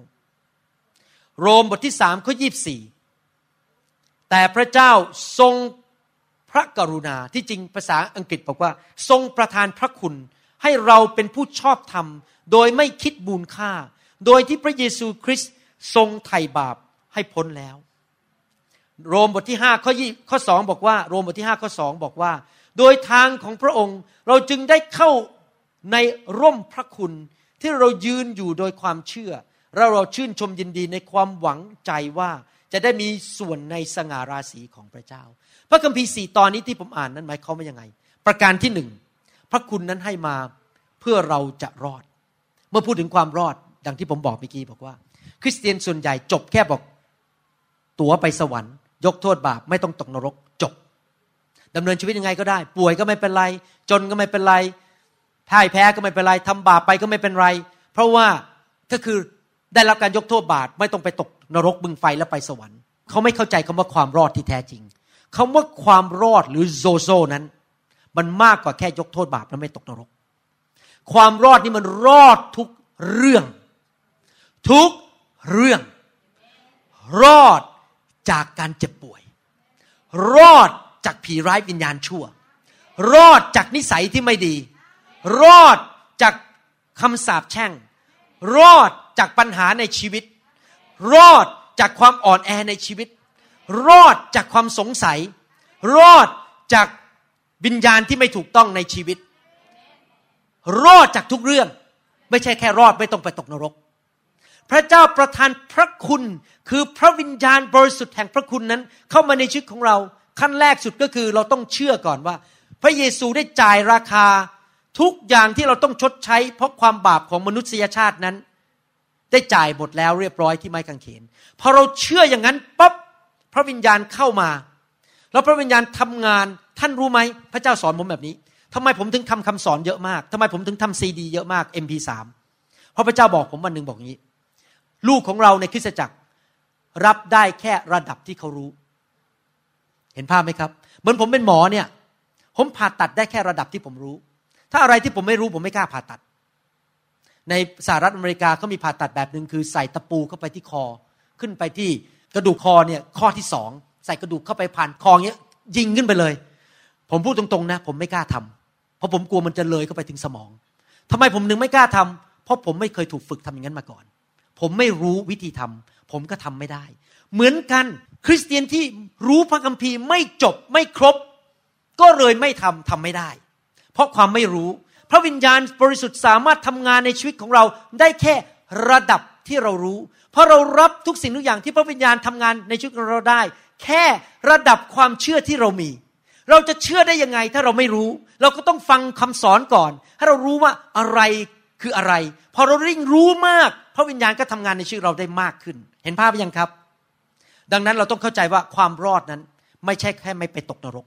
โรมบทที่สามข้อยีบสี่ แต่พระเจ้าทรงพระกรุณาที่จริงภาษาอังกฤษบอกว่า ทรงประทานพระคุณ ให้เราเป็นผู้ชอบธรรม โดยไม่คิดบูญค่า โดยที่พระเยซูคริสต์ทรงไถ่บาปให้พ้นแล้ว โรมบทที่ห้าข้อยี่ข้อสองบอกว่า โรมบทที่ห้าข้อสองบอกว่า โดยทางของพระองค์เราจึงได้เข้าในร่มพระคุณที่เรายืนอยู่โดยความเชื่อเราเราชื่นชมยินดีในความหวังใจว่า จะได้มีส่วนในสง่าราศีของพระเจ้า พระคัมภีร์สี่ตอนนี้ที่ผมอ่านนั้นหมายความว่ายังไง ประการที่หนึ่งพระคุณนั้นให้มาเพื่อเราจะรอด เมื่อพูดถึงความรอดดังที่ผมบอกเมื่อกี้บอกว่า คริสเตียนส่วนใหญ่จบแค่บอกตั๋วไปสวรรค์ ยกโทษบาปไม่ต้องตกนรกจบดำเนินชีวิตยังไงก็ได้ ป่วยก็ไม่เป็นไร จนก็ไม่เป็นไรพ่ายแพ้ก็ไม่เป็นไรทำบาปไปก็ไม่เป็นไร เพราะว่าก็คือ ได้รับการยกโทษบาปไม่ต้องไปตกนรกบึงไฟแล้วไปสวรรค์เขาไม่เข้าใจคำว่าความรอดที่แท้จริงคำว่าความรอดหรือโซโซนั้น มันมากกว่าแค่ยกโทษบาปแล้วไม่ตกนรก ความรอดนี่มันรอดทุกเรื่อง ทุกเรื่อง รอดจากการเจ็บป่วย รอดจากผีร้ายวิญญาณชั่ว รอดจากนิสัยที่ไม่ดี รอดจากคำสาปแช่ง รอดจากปัญหาในชีวิต รอดจากความอ่อนแอในชีวิต รอดจากความสงสัย รอดจากวิญญาณที่ไม่ถูกต้องในชีวิต รอดจากทุกเรื่อง ไม่ใช่แค่รอดไม่ต้องไปตกนรก พระเจ้าประทานพระคุณคือพระวิญญาณบริสุทธิ์แห่งพระคุณนั้น เข้ามาในชีวิตของเรา ขั้นแรกสุดก็คือเราต้องเชื่อก่อนว่า พระเยซูได้จ่ายราคา ทุกอย่างที่เราต้องชดใช้ เพราะความบาปของมนุษยชาตินั้น ได้จ่ายหมดแล้วเรียบร้อยที่ไม้กางเขนพอเราเชื่ออย่างนั้นปั๊บพระวิญญาณเข้ามา แล้วพระวิญญาณทำงานท่านรู้ไหมพระเจ้าสอนผมแบบนี้ทำไมผมถึงทำคำสอนเยอะมากทำไมผมถึงทำซีดีเยอะมาก MP3 เพราะพระเจ้าบอกผมวันหนึ่งบอกอย่างนี้ ลูกของเราในคริสตจักรรับได้แค่ระดับที่เขารู้ เห็นภาพไหมครับ เหมือนผมเป็นหมอเนี่ย ผมผ่าตัดได้แค่ระดับที่ผมรู้ ถ้าอะไรที่ผมไม่รู้ผมไม่กล้าผ่าตัด ในสหรัฐอเมริกาเขามีผ่าตัดแบบหนึ่งคือใส่ตะปูเข้าไปที่คอ ขึ้นไปที่กระดูกคอเนี่ยข้อที่สองใส่กระดูกเข้าไปผ่านคอเนี้ยยิงขึ้นไปเลย ผมพูดตรงๆนะ ผมไม่กล้าทำเพราะผมกลัวมันจะเลยเข้าไปถึงสมองทำไมผมถึงไม่กล้าทำเพราะผมไม่เคยถูกฝึกทำอย่างนั้นมาก่อน ผมไม่รู้วิธีทำผมก็ทำไม่ได้ เหมือนกันคริสเตียนที่รู้พระคัมภีร์ไม่จบไม่ครบ ก็เลยไม่ทำทำไม่ได้ เพราะความไม่รู้ พระวิญญาณบริสุทธิ์สามารถทำงานในชีวิตของเราได้แค่ระดับที่เรารู้ เพราะเรารับทุกสิ่งทุกอย่างที่พระวิญญาณทำงานในชีวิตของเราได้ แค่ระดับความเชื่อที่เรามี เราจะเชื่อได้ยังไงถ้าเราไม่รู้ เราก็ต้องฟังคำสอนก่อน ให้เรารู้ว่าอะไรคืออะไร พอเราริ่งรู้มาก พระวิญญาณก็ทำงานในชีวิตเราได้มากขึ้น เห็นภาพยังครับ ดังนั้นเราต้องเข้าใจว่าความรอดนั้น ไม่ใช่แค่ไม่ไปตกนรก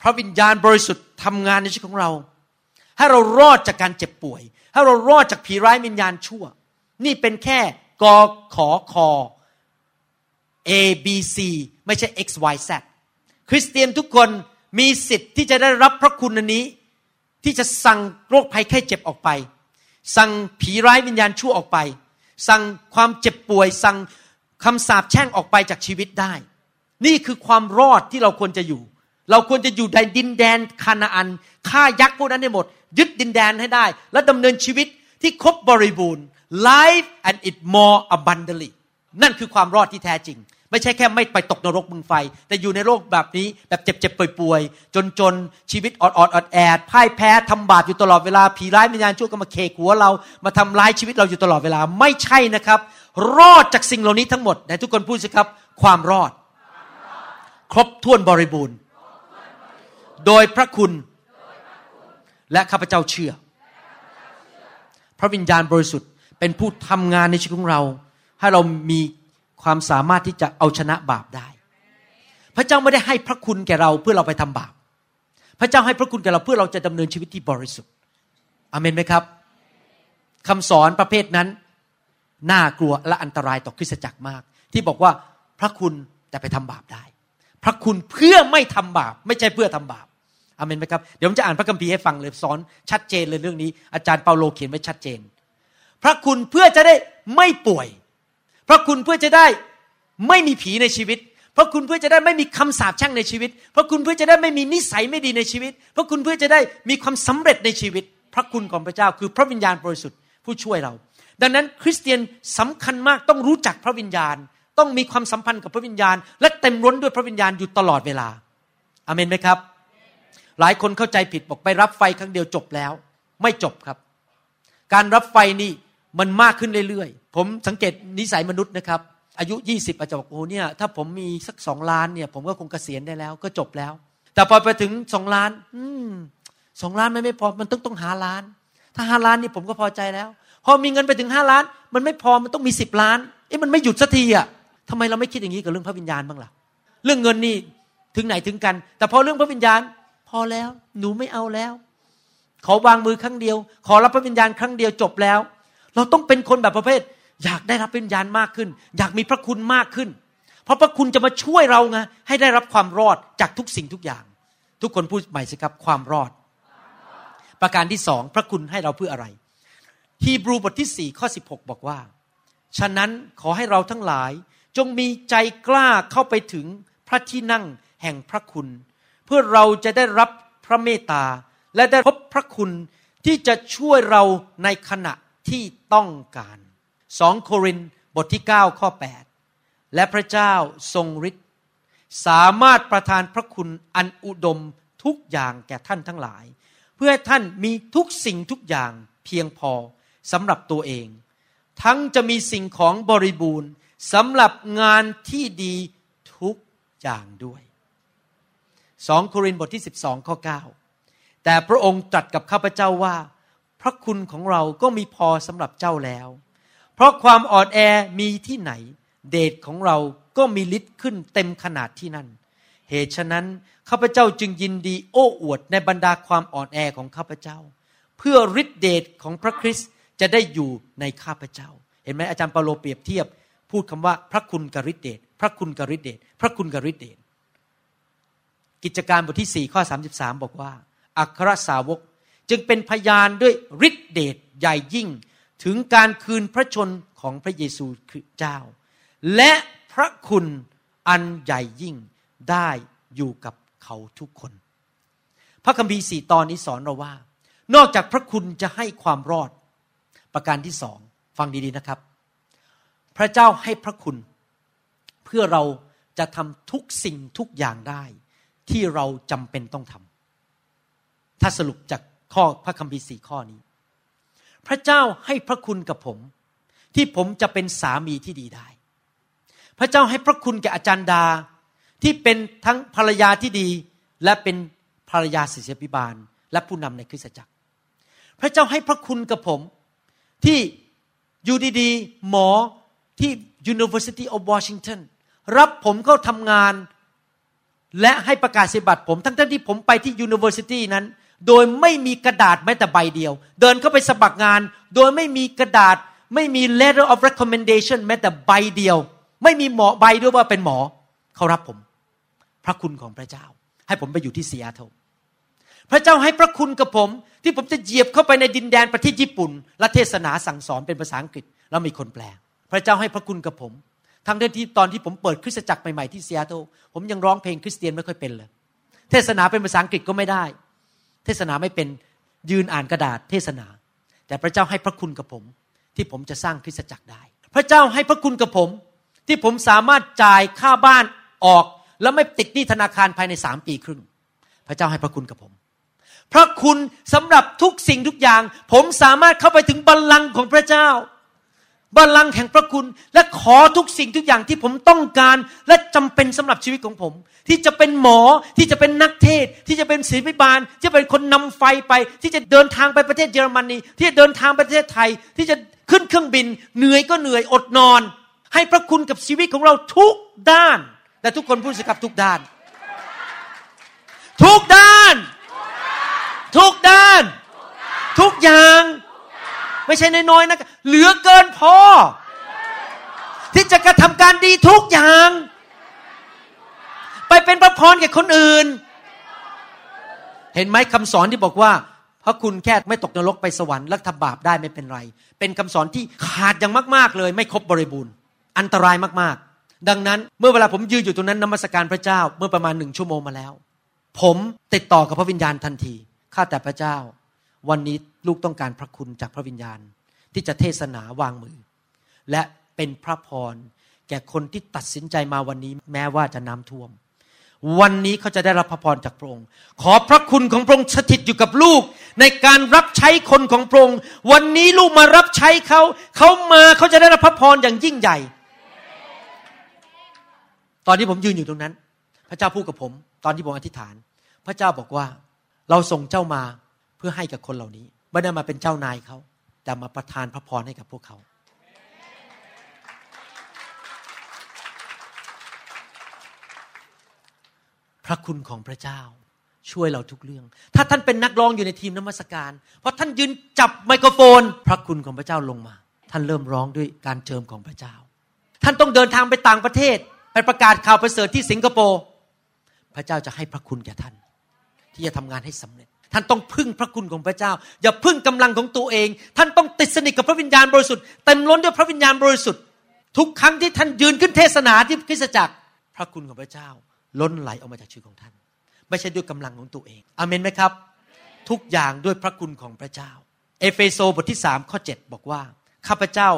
พระวิญญาณบริสุทธิ์ทำงานในชีวิตของเรา ให้เรารอดจากการเจ็บป่วย ให้เรารอดจากผีร้ายวิญญาณชั่ว นี่เป็นแค่กอขอคอ A B C ไม่ใช่ X Y Z คริสเตียนทุกคนมีสิทธิ์ที่จะได้รับพระคุณอันนี้ ที่จะสั่งโรคภัยไข้เจ็บออกไป สั่งผีร้ายวิญญาณชั่วออกไป สั่งความเจ็บป่วย สั่งคำสาปแช่งออกไปจากชีวิตได้ นี่คือความรอดที่เราควรจะอยู่ เราควรจะอยู่ในดินแดนคานาอันฆ่ายักษ์พวกนั้นให้หมด ยึดดินแดนให้ได้ และดำเนินชีวิตที่ครบบริบูรณ์ life and it more abundantly นั่นคือความรอดที่แท้จริง ไม่ใช่แค่ไม่ไปตกนรกมึงไฟ แต่อยู่ในโลกแบบนี้แบบเจ็บๆป่วยๆจนๆชีวิตอดๆอดแอดพ่ายแพ้ทำบาปอยู่ตลอดเวลาผีร้ายวิญญาณชั่วก็มาเคหัวเรามาทำร้ายชีวิตเราอยู่ตลอดเวลาไม่ใช่นะครับ รอดจากสิ่งเหล่านี้ทั้งหมดไหนทุกคนพูดสิครับ ความรอด ครบถ้วนบริบูรณ์ โดยพระคุณ และข้าพเจ้าเชื่อ พระวิญญาณบริสุทธิ์เป็นผู้ทำงานในชีวิตของเรา ให้เรามีความสามารถที่จะเอาชนะบาปได้ พระเจ้าไม่ได้ให้พระคุณแก่เราเพื่อเราไปทำบาป พระเจ้าให้พระคุณแก่เราเพื่อเราจะดำเนินชีวิตที่บริสุทธิ์อเมนไหมครับคำสอนประเภทนั้นน่ากลัวและอันตรายต่อคริสตจักรมาก ที่บอกว่าพระคุณแต่ไปทำบาปได้ พระคุณเพื่อไม่ทำบาป ไม่ใช่เพื่อทำบาป อเมนไหมครับ เดี๋ยวผมจะอ่านพระคัมภีร์ให้ฟังเลยสอนชัดเจนเลยเรื่องนี้ อาจารย์เปาโลเขียนไว้ชัดเจน พระคุณเพื่อจะได้ไม่ป่วย พระคุณเพื่อจะได้ไม่มีผีในชีวิต พระคุณเพื่อจะได้ไม่มีคำสาปแช่งในชีวิต พระคุณเพื่อจะได้ไม่มีนิสัยไม่ดีในชีวิต พระคุณเพื่อจะได้มีความสำเร็จในชีวิต พระคุณของพระเจ้าคือพระวิญญาณบริสุทธิ์ผู้ช่วยเรา ดังนั้นคริสเตียนสำคัญมากต้องรู้จักพระวิญญาณ ต้องมีความสัมพันธ์กับพระวิญญาณ และเต็มร้นด้วยพระวิญญาณอยู่ตลอดเวลาอเมนไหมครับ หลายคนเข้าใจผิดบอกไปรับไฟครั้งเดียวจบแล้ว ไม่จบครับ การรับไฟนี่มันมากขึ้นเรื่อยๆ ผมสังเกตนิสัยมนุษย์นะครับ อายุ 20อาจจะบอกโอ้เนี่ยถ้าผมมีสักสองล้านเนี่ย ผมก็คงเกษียณได้แล้ว ก็จบแล้ว แต่พอไปถึงสองล้าน อืมสองล้านมันไม่พอมันต้องต้องหาล้าน ถ้าห้าล้านนี่ผมก็พอใจแล้ว พอมีเงินไปถึงห้าล้าน มันไม่พอมันต้องมีสิบล้านเอ๊ะมันไม่หยุดสักทีอะทำไมเราไม่คิดอย่างนี้กับเรื่องพระวิญญาณบ้างล่ะ เรื่องเงินนี่ถึงไหนถึงกัน แต่พอเรื่องพระวิญญาณ พอแล้ว หนูไม่เอาแล้ว ขอวางมือครั้งเดียว ขอรับพระวิญญาณครั้งเดียวจบแล้ว เราต้องเป็นคนแบบประเภท อยากได้รับวิญญาณมากขึ้น อยากมีพระคุณมากขึ้น เพราะพระคุณจะมาช่วยเราไงให้ได้รับความรอดจากทุกสิ่งทุกอย่าง ทุกคนพูดใหม่สิครับความรอด ประการที่สองพระคุณให้เราเพื่ออะไร ฮีบรูบทที่สี่ข้อสิบหกบอกว่า ฉะนั้นขอให้เราทั้งหลายจงมีใจกล้าเข้าไปถึงพระที่นั่งแห่งพระคุณ เพื่อเราจะได้รับพระเมตตา และได้พบพระคุณที่จะช่วยเราในขณะที่ต้องการสองโครินบทที่ 9 ข้อ 8 และพระเจ้าทรงฤทธิ์สามารถประทานพระคุณอันอุดมทุกอย่างแก่ท่านทั้งหลาย เพื่อท่านมีทุกสิ่งทุกอย่างเพียงพอสำหรับตัวเอง ทั้งจะมีสิ่งของบริบูรณ์สำหรับงานที่ดีทุกอย่างด้วย สองโครินธ์บทที่ 12 ข้อ 9 แต่พระองค์ตรัสกับข้าพเจ้าว่า พระคุณของเราก็มีพอสำหรับเจ้าแล้ว เพราะความอ่อนแอมีที่ไหน เดชของเราก็มีฤทธิ์ขึ้นเต็มขนาดที่นั่น เหตุฉะนั้นข้าพเจ้าจึงยินดีโอ้อวดในบรรดาความอ่อนแอของข้าพเจ้า เพื่อฤทธิเดชของพระคริสต์จะได้อยู่ในข้าพเจ้า เห็นไหมอาจารย์เปาโลเปรียบเทียบ พูดคำว่าพระคุณกับฤทธิเดชพระคุณกับฤทธิเดชพระคุณกับฤทธิเดช กิจการบทที่ 4 ข้อ 33 บอกว่า อัครสาวกจึงเป็นพยานด้วยฤทธิเดชใหญ่ยิ่งถึงการคืนพระชนของพระเยซูคริสต์เจ้า และพระคุณอันใหญ่ยิ่งได้อยู่กับเขาทุกคน พระคัมภีร์สี่ตอนนี้สอนเราว่า นอกจากพระคุณจะให้ความรอด ประการที่สองฟังดีๆนะครับ พระเจ้าให้พระคุณ เพื่อเราจะทำทุกสิ่งทุกอย่างได้ ที่เราจำเป็นต้องทำถ้าสรุปจากข้อพระคัมภีร์สี่ข้อนี้ พระเจ้าให้พระคุณกับผม ที่ผมจะเป็นสามีที่ดีได้ พระเจ้าให้พระคุณแก่อาจารย์ดาที่เป็นทั้งภรรยาที่ดี และเป็นภรรยาศิษยพิบาล และผู้นำในคริสตจักร พระเจ้าให้พระคุณกับผมที่อยู่ดีๆหมอที่ University of Washington รับผมเข้าทำงาน และให้ประกาศสิบัตรผม ทั้งที่ผมไปที่ University นั้น โดยไม่มีกระดาษแม้แต่ใบเดียว เดินเข้าไปสมัครงาน โดยไม่มีกระดาษ ไม่มี letter of recommendation แม้แต่ใบเดียว ไม่มีหมอใบด้วยว่าเป็นหมอเขารับผม พระคุณของพระเจ้า ให้ผมไปอยู่ที่เซียโตพระเจ้าให้พระคุณกับผม ที่ผมจะเหยียบเข้าไปในดินแดนประเทศญี่ปุ่นและเทศนาสั่งสอนเป็นภาษาอังกฤษ แล้วมีคนแปล พระเจ้าให้พระคุณกับผม ทั้งที่ตอนที่ผมเปิดคริสตจักรใหม่ ๆ ที่เซียโตผมยังร้องเพลงคริสเตียนไม่ค่อยเป็นเลย เทศนาเป็นภาษาอังกฤษก็ไม่ได้ เทศนาไม่เป็นยืนอ่านกระดาษเทศนา แต่พระเจ้าให้พระคุณกับผม ที่ผมจะสร้างคริสตจักรได้ พระเจ้าให้พระคุณกับผม ที่ผมสามารถจ่ายค่าบ้านออก แล้วไม่ติดหนี้ธนาคารภายในสามปีครึ่ง พระเจ้าให้พระคุณกับผมพระคุณสำหรับทุกสิ่งทุกอย่าง ผมสามารถเข้าไปถึงบัลลังก์ของพระเจ้า บัลลังก์แห่งพระคุณ และขอทุกสิ่งทุกอย่างที่ผมต้องการ และจำเป็นสำหรับชีวิตของผม ที่จะเป็นหมอที่จะเป็นนักเทศ ที่จะเป็นศิลปิบาล ที่จะเป็นคนนำไฟไป ที่จะเดินทางไปประเทศเยอรมนีที่จะเดินทางไปประเทศไทย ที่จะขึ้นเครื่องบิน เหนื่อยก็เหนื่อยอดนอน ให้พระคุณกับชีวิตของเราทุกด้านแต่ทุกคนพูดสิครับทุกด้าน ทุกด้าน ทุกด้าน ทุกอย่าง ไม่ใช่น้อยๆนะ เหลือเกินพอ ที่จะกระทำการดีทุกอย่าง ไปเป็นพระพรแก่คนอื่น เห็นไหมคำสอนที่บอกว่าพระคุณแค่ไม่ตกนรกไปสวรรค์และทำบาปได้ไม่เป็นไร เป็นคำสอนที่ขาดอย่างมาก ๆเลย ไม่ครบบริบูรณ์ อันตรายมากๆ ดังนั้นเมื่อเวลาผมยืนอยู่ตรงนั้นนมัสการพระเจ้าเมื่อประมาณหนึ่งชั่วโมงมาแล้ว ผมติดต่อกับพระวิญญาณทันทีข้าแต่พระเจ้า วันนี้ลูกต้องการพระคุณจากพระวิญญาณ ที่จะเทศนาวางมือ และเป็นพระพร แก่คนที่ตัดสินใจมาวันนี้ แม้ว่าจะน้ำท่วม วันนี้เขาจะได้รับพระพรจากพระองค์ ขอพระคุณของพระองค์สถิตอยู่กับลูก ในการรับใช้คนของพระองค์ วันนี้ลูกมารับใช้เขา เขามาเขาจะได้รับพระพรอย่างยิ่งใหญ่ ตอนนี้ผมยืนอยู่ตรงนั้น พระเจ้าพูดกับผม ตอนที่ผมอธิษฐาน พระเจ้าบอกว่าเราส่งเจ้ามาเพื่อให้กับคนเหล่านี้ไม่ได้มาเป็นเจ้านายเขา แต่มาประทานพระพรให้กับพวกเขา พระคุณของพระเจ้าช่วยเราทุกเรื่อง ถ้าท่านเป็นนักร้องอยู่ในทีมนมัสการ เพอท่านยืนจับไมโครโฟน พระคุณของพระเจ้าลงมา ท่านเริ่มร้องด้วยการเจิมของพระเจ้า ท่านต้องเดินทางไปต่างประเทศ ไปประกาศข่าวประเสริฐที่สิงคโปร์ พระเจ้าจะให้พระคุณแก่ท่าน ที่จะทำงานให้สำเร็จ ท่านต้องพึ่งพระคุณของพระเจ้า อย่าพึ่งกำลังของตัวเอง ท่านต้องติดสนิทกับพระวิญญาณบริสุทธิ์เต็มล้นด้วยพระวิญญาณบริสุทธิ์ทุกครั้งที่ท่านยืนขึ้นเทศนาที่คริสตจักร พระคุณของพระเจ้า ล้นไหลออกมาจากชีวิตของท่าน ไม่ใช่ด้วยกำลังของตัวเองอเมนไหมครับ ทุกอย่างด้วยพระคุณของพระเจ้า เอเฟโซบทที่สามข้อ7บอกว่าข้าพเจ้า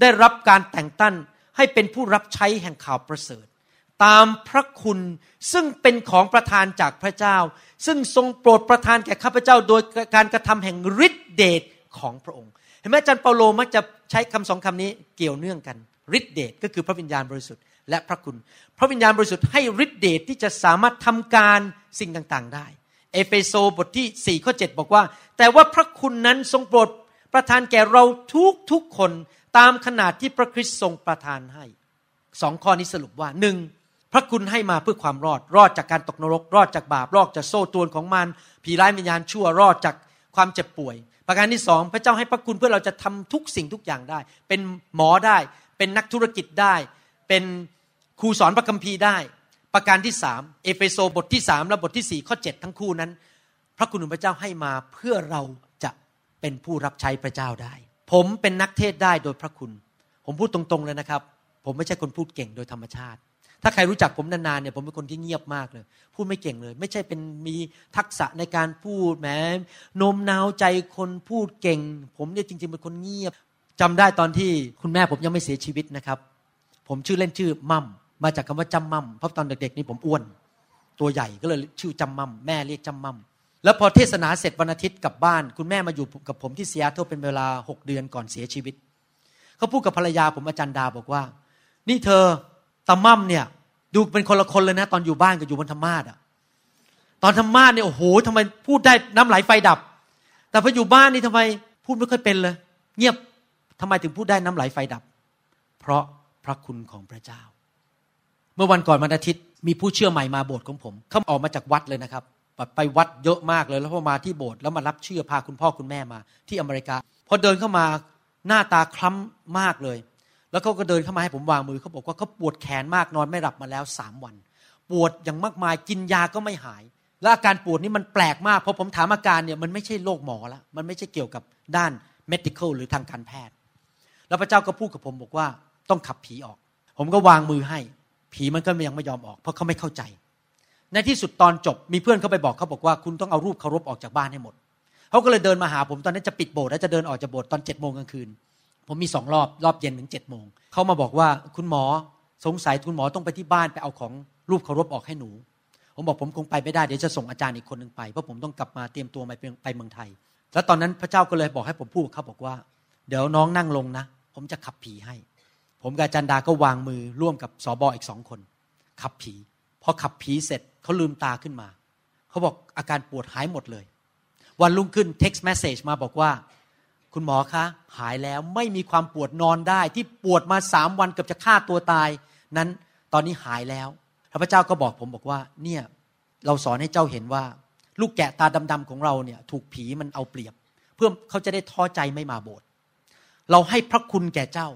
ได้รับการแต่งตั้งให้เป็นผู้รับใช้แห่งข่าวประเสริฐ ตามพระคุณซึ่งเป็นของประทานจากพระเจ้า ซึ่งทรงโปรดประทานแก่ข้าพเจ้า โดยการกระทำแห่งฤทธิเดชของพระองค์ เห็นไหมอาจารย์เปาโลมักจะใช้คำสองคำนี้เกี่ยวเนื่องกันฤทธิเดชก็คือพระวิญญาณบริสุทธิ์และพระคุณ พระวิญญาณบริสุทธิ์ให้ฤทธิเดชที่จะสามารถทำการสิ่งต่างๆ ได้ เอเฟโซบทที่4ข้อ7บอกว่า แต่ว่าพระคุณนั้นทรงโปรดประทานแก่เราทุกทุกคนตามขนาดที่พระคริสต์ทรงประทานให้สองข้อนี้สรุปว่าหนึ่ง พระคุณให้มาเพื่อความรอด รอดจากการตกนรก รอดจากบาป รอดจากโซ่ตรวนของมัน ผีร้ายวิญญาณชั่ว รอดจากความเจ็บป่วย ประการที่สองพระเจ้าให้พระคุณเพื่อเราจะทำทุกสิ่งทุกอย่างได้ เป็นหมอได้ เป็นนักธุรกิจได้ เป็นครูสอนพระคัมภีร์ได้ ประการที่สามเอเฟโซบทที่สามและบทที่สี่ข้อเจ็ดทั้งคู่นั้น พระคุณของพระเจ้าให้มาเพื่อเราจะเป็นผู้รับใช้พระเจ้าได้ ผมเป็นนักเทศได้โดยพระคุณ ผมพูดตรงๆเลยนะครับ ผมไม่ใช่คนพูดเก่งโดยธรรมชาติ ถ้าใครรู้จักผมนานๆเนี่ยผมเป็นคนที่เงียบมากเลย พูดไม่เก่งเลย ไม่ใช่เป็นมีทักษะในการพูดแหมโน้มน้าวใจคนพูดเก่ง ผมเนี่ยจริง ๆ เป็นคนเงียบจำได้ตอนที่คุณแม่ผมยังไม่เสียชีวิตนะครับ ผมชื่อเล่นชื่อมั่มมาจากคำว่าจำมั่มเพราะตอนเด็กๆนี่ผมอ้วน ตัวใหญ่ก็เลยชื่อจำมั่มแม่เรียกจำมั่มแล้วพอเทศนาเสร็จวันอาทิตย์กลับบ้าน คุณแม่มาอยู่กับผมที่เซียโตเป็นเวลาหกเดือนก่อนเสียชีวิตเขาพูดกับภรรยาผมอาจารย์ดาบอกว่า นี่เธอ ตามั่มเนี่ย ดูเป็นคนละคนเลยนะ ตอนอยู่บ้านกับอยู่บนธรรมาสอะตอนธรรมาสเนี่ยโอ้โหทำไมพูดได้น้ำไหลไฟดับ แต่พออยู่บ้านนี่ทำไมพูดไม่ค่อยเป็นเลย เงียบทำไมถึงพูดได้น้ำไหลไฟดับ เพราะพระคุณของพระเจ้า เมื่อวันก่อนวันอาทิตย์มีผู้เชื่อใหม่มาโบสถ์ของผมเขาออกมาจากวัดเลยนะครับไปวัดเยอะมากเลยแล้วพอมาที่โบสถ์แล้วมารับเชื่อพาคุณพ่อคุณแม่มา ที่อเมริกาพอเดินเข้ามาหน้าตาคล้ำมากเลย แล้วเขาก็เดินเข้ามาให้ผมวางมือเขาบอกว่าเขาปวดแขนมากนอนไม่หลับมาแล้วสามวัน ปวดอย่างมากมายกินยาก็ไม่หาย และอาการปวดนี้มันแปลกมากพอผมถามอาการเนี่ยมันไม่ใช่โรคหมอละมันไม่ใช่เกี่ยวกับด้าน medical หรือทางการแพทย์ แล้วพระเจ้าก็พูดกับผมบอกว่าต้องขับผีออก ผมก็วางมือให้ ผีมันก็ยังไม่ยอมออก เพราะเขาไม่เข้าใจ ในที่สุดตอนจบมีเพื่อนเขาไปบอกเขาบอกว่าคุณต้องเอารูปเคารพออกจากบ้านให้หมดเขาก็เลยเดินมาหาผมตอนนั้นจะปิดโบสถ์แล้วจะเดินออกจากโบสถ์ตอนเจ็ดโมงกลางคืน ผมมีสองรอบรอบเย็นถึงเจ็ดโมงเขามาบอกว่าคุณหมอสงสัยคุณหมอต้องไปที่บ้านไปเอาของรูปเคารพออกให้หนู ผมบอกผมคงไปไม่ได้เดี๋ยวจะส่งอาจารย์อีกคนหนึ่งไปเพราะผมต้องกลับมาเตรียมตัวไปไปเมืองไทย แล้วตอนนั้นพระเจ้าก็เลยบอกให้ผมพูดเขาบอกว่า เดี๋ยวน้องนั่งลงนะ ผมจะขับผีให้ ผมกับอาจารย์ดาก็วางมือร่วมกับสอบออีกสองคน ขับผีพอขับผีเสร็จเขาลืมตาขึ้นมาเขาบอกอาการปวดหายหมดเลย วันรุ่งขึ้น text message มาบอกว่า คุณหมอคะหายแล้วไม่มีความปวดนอนได้ ที่ปวดมาสามวันเกือบจะฆ่าตัวตาย นั้นตอนนี้หายแล้วพระเจ้าก็บอกผมบอกว่า เนี่ยเราสอนให้เจ้าเห็นว่า ลูกแกะตาดำๆของเราเนี่ย ถูกผีมันเอาเปรียบ เพื่อเขาจะได้ท้อใจไม่มาโบสถ์เราให้พระคุณแก่เจ้า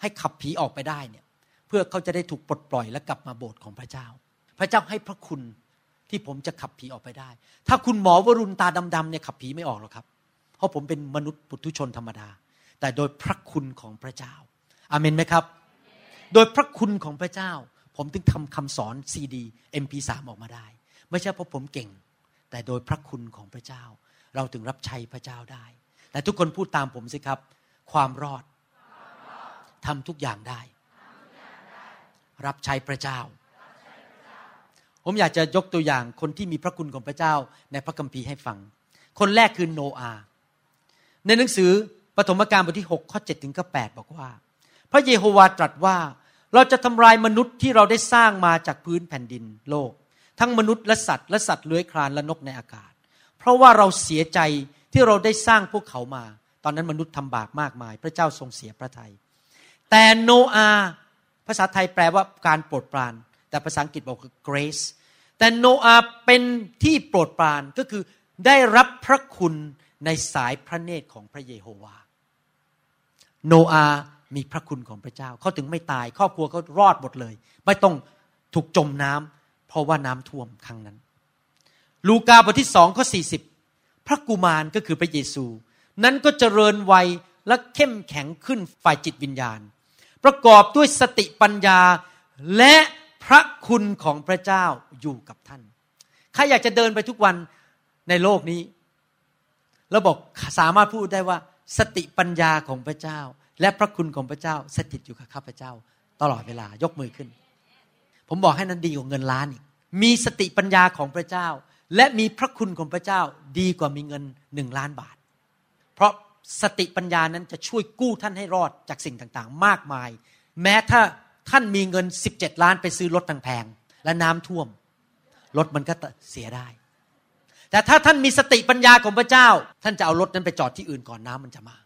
ให้ขับผีออกไปได้เนี่ย เพื่อเขาจะได้ถูกปลดปล่อยและกลับมาโบสถ์ของพระเจ้า พระเจ้าให้พระคุณที่ผมจะขับผีออกไปได้ ถ้าคุณหมอวรุณตาดำๆเนี่ยขับผีไม่ออกหรอกครับ ราะผมเป็นมนุษย์ปุถุชนธรรมดา แต่โดยพระคุณของพระเจ้าอาเมนไหมครับ โดยพระคุณของพระเจ้า ผมถึงทำคำสอนซีดี MP3 ออกมาได้ ไม่ใช่เพราะผมเก่ง แต่โดยพระคุณของพระเจ้า เราถึงรับใช้พระเจ้าได้ แต่ทุกคนพูดตามผมสิครับ ความรอดทำทุกอย่างได้ รับใช้พระเจ้า ผมอยากจะยกตัวอย่างคนที่มีพระคุณของพระเจ้าในพระคัมภีร์ให้ฟัง คนแรกคือโนอา ในหนังสือปฐมกาลบทที่ 6 ข้อ 7 ถึงข้อ8บอกว่า พระเยโฮวาตรัสว่าเราจะทำลายมนุษย์ที่เราได้สร้างมาจากพื้นแผ่นดินโลก ทั้งมนุษย์และสัตว์และสัตว์เลื้อยคลานและนกในอากาศ เพราะว่าเราเสียใจที่เราได้สร้างพวกเขามา ตอนนั้นมนุษย์ทำบาปมากมาย พระเจ้าทรงเสียพระทยัยแต่โนอาภาษาไทยแปลว่าการโปรดปราน แต่ภาษาอังกฤษบอกคือ grace แต่โนอาเป็นที่โปรดปรานก็คือได้รับพระคุณ ในสายพระเนตรของพระเยโฮวา โนอามีพระคุณของพระเจ้า เขาถึงไม่ตาย ครอบครัวเขารอดหมดเลย ไม่ต้องถูกจมน้ำเพราะว่าน้ำท่วมครั้งนั้น ลูกาบทที่สองข้อสี่สิบพระกุมารก็คือพระเยซู นั้นก็เจริญวัยและเข้มแข็งขึ้นฝ่ายจิตวิญญาณ ประกอบด้วยสติปัญญาและพระคุณของพระเจ้าอยู่กับท่าน ใครอยากจะเดินไปทุกวันในโลกนี้ แล้วบอกสามารถพูดได้ว่าสติปัญญาของพระเจ้า และพระคุณของพระเจ้าสถิตอยู่กับข้าพเจ้า ตลอดเวลายกมือขึ้น ผมบอกให้นั้นดีกว่าเงินล้านอีกมีสติปัญญาของพระเจ้า และมีพระคุณของพระเจ้าดีกว่ามีเงินหนึ่งล้านบาท เพราะสติปัญญานั้นจะช่วยกู้ท่านให้รอดจากสิ่งต่างๆ มากมาย แม้ถ้าท่านมีเงิน 17 ล้านไปซื้อรถแพงๆและน้ำท่วมรถมันก็เสียได้ แต่ถ้าท่านมีสติปัญญาของพระเจ้า ท่านจะเอารถนั้นไปจอดที่อื่นก่อนน้ำมันจะมา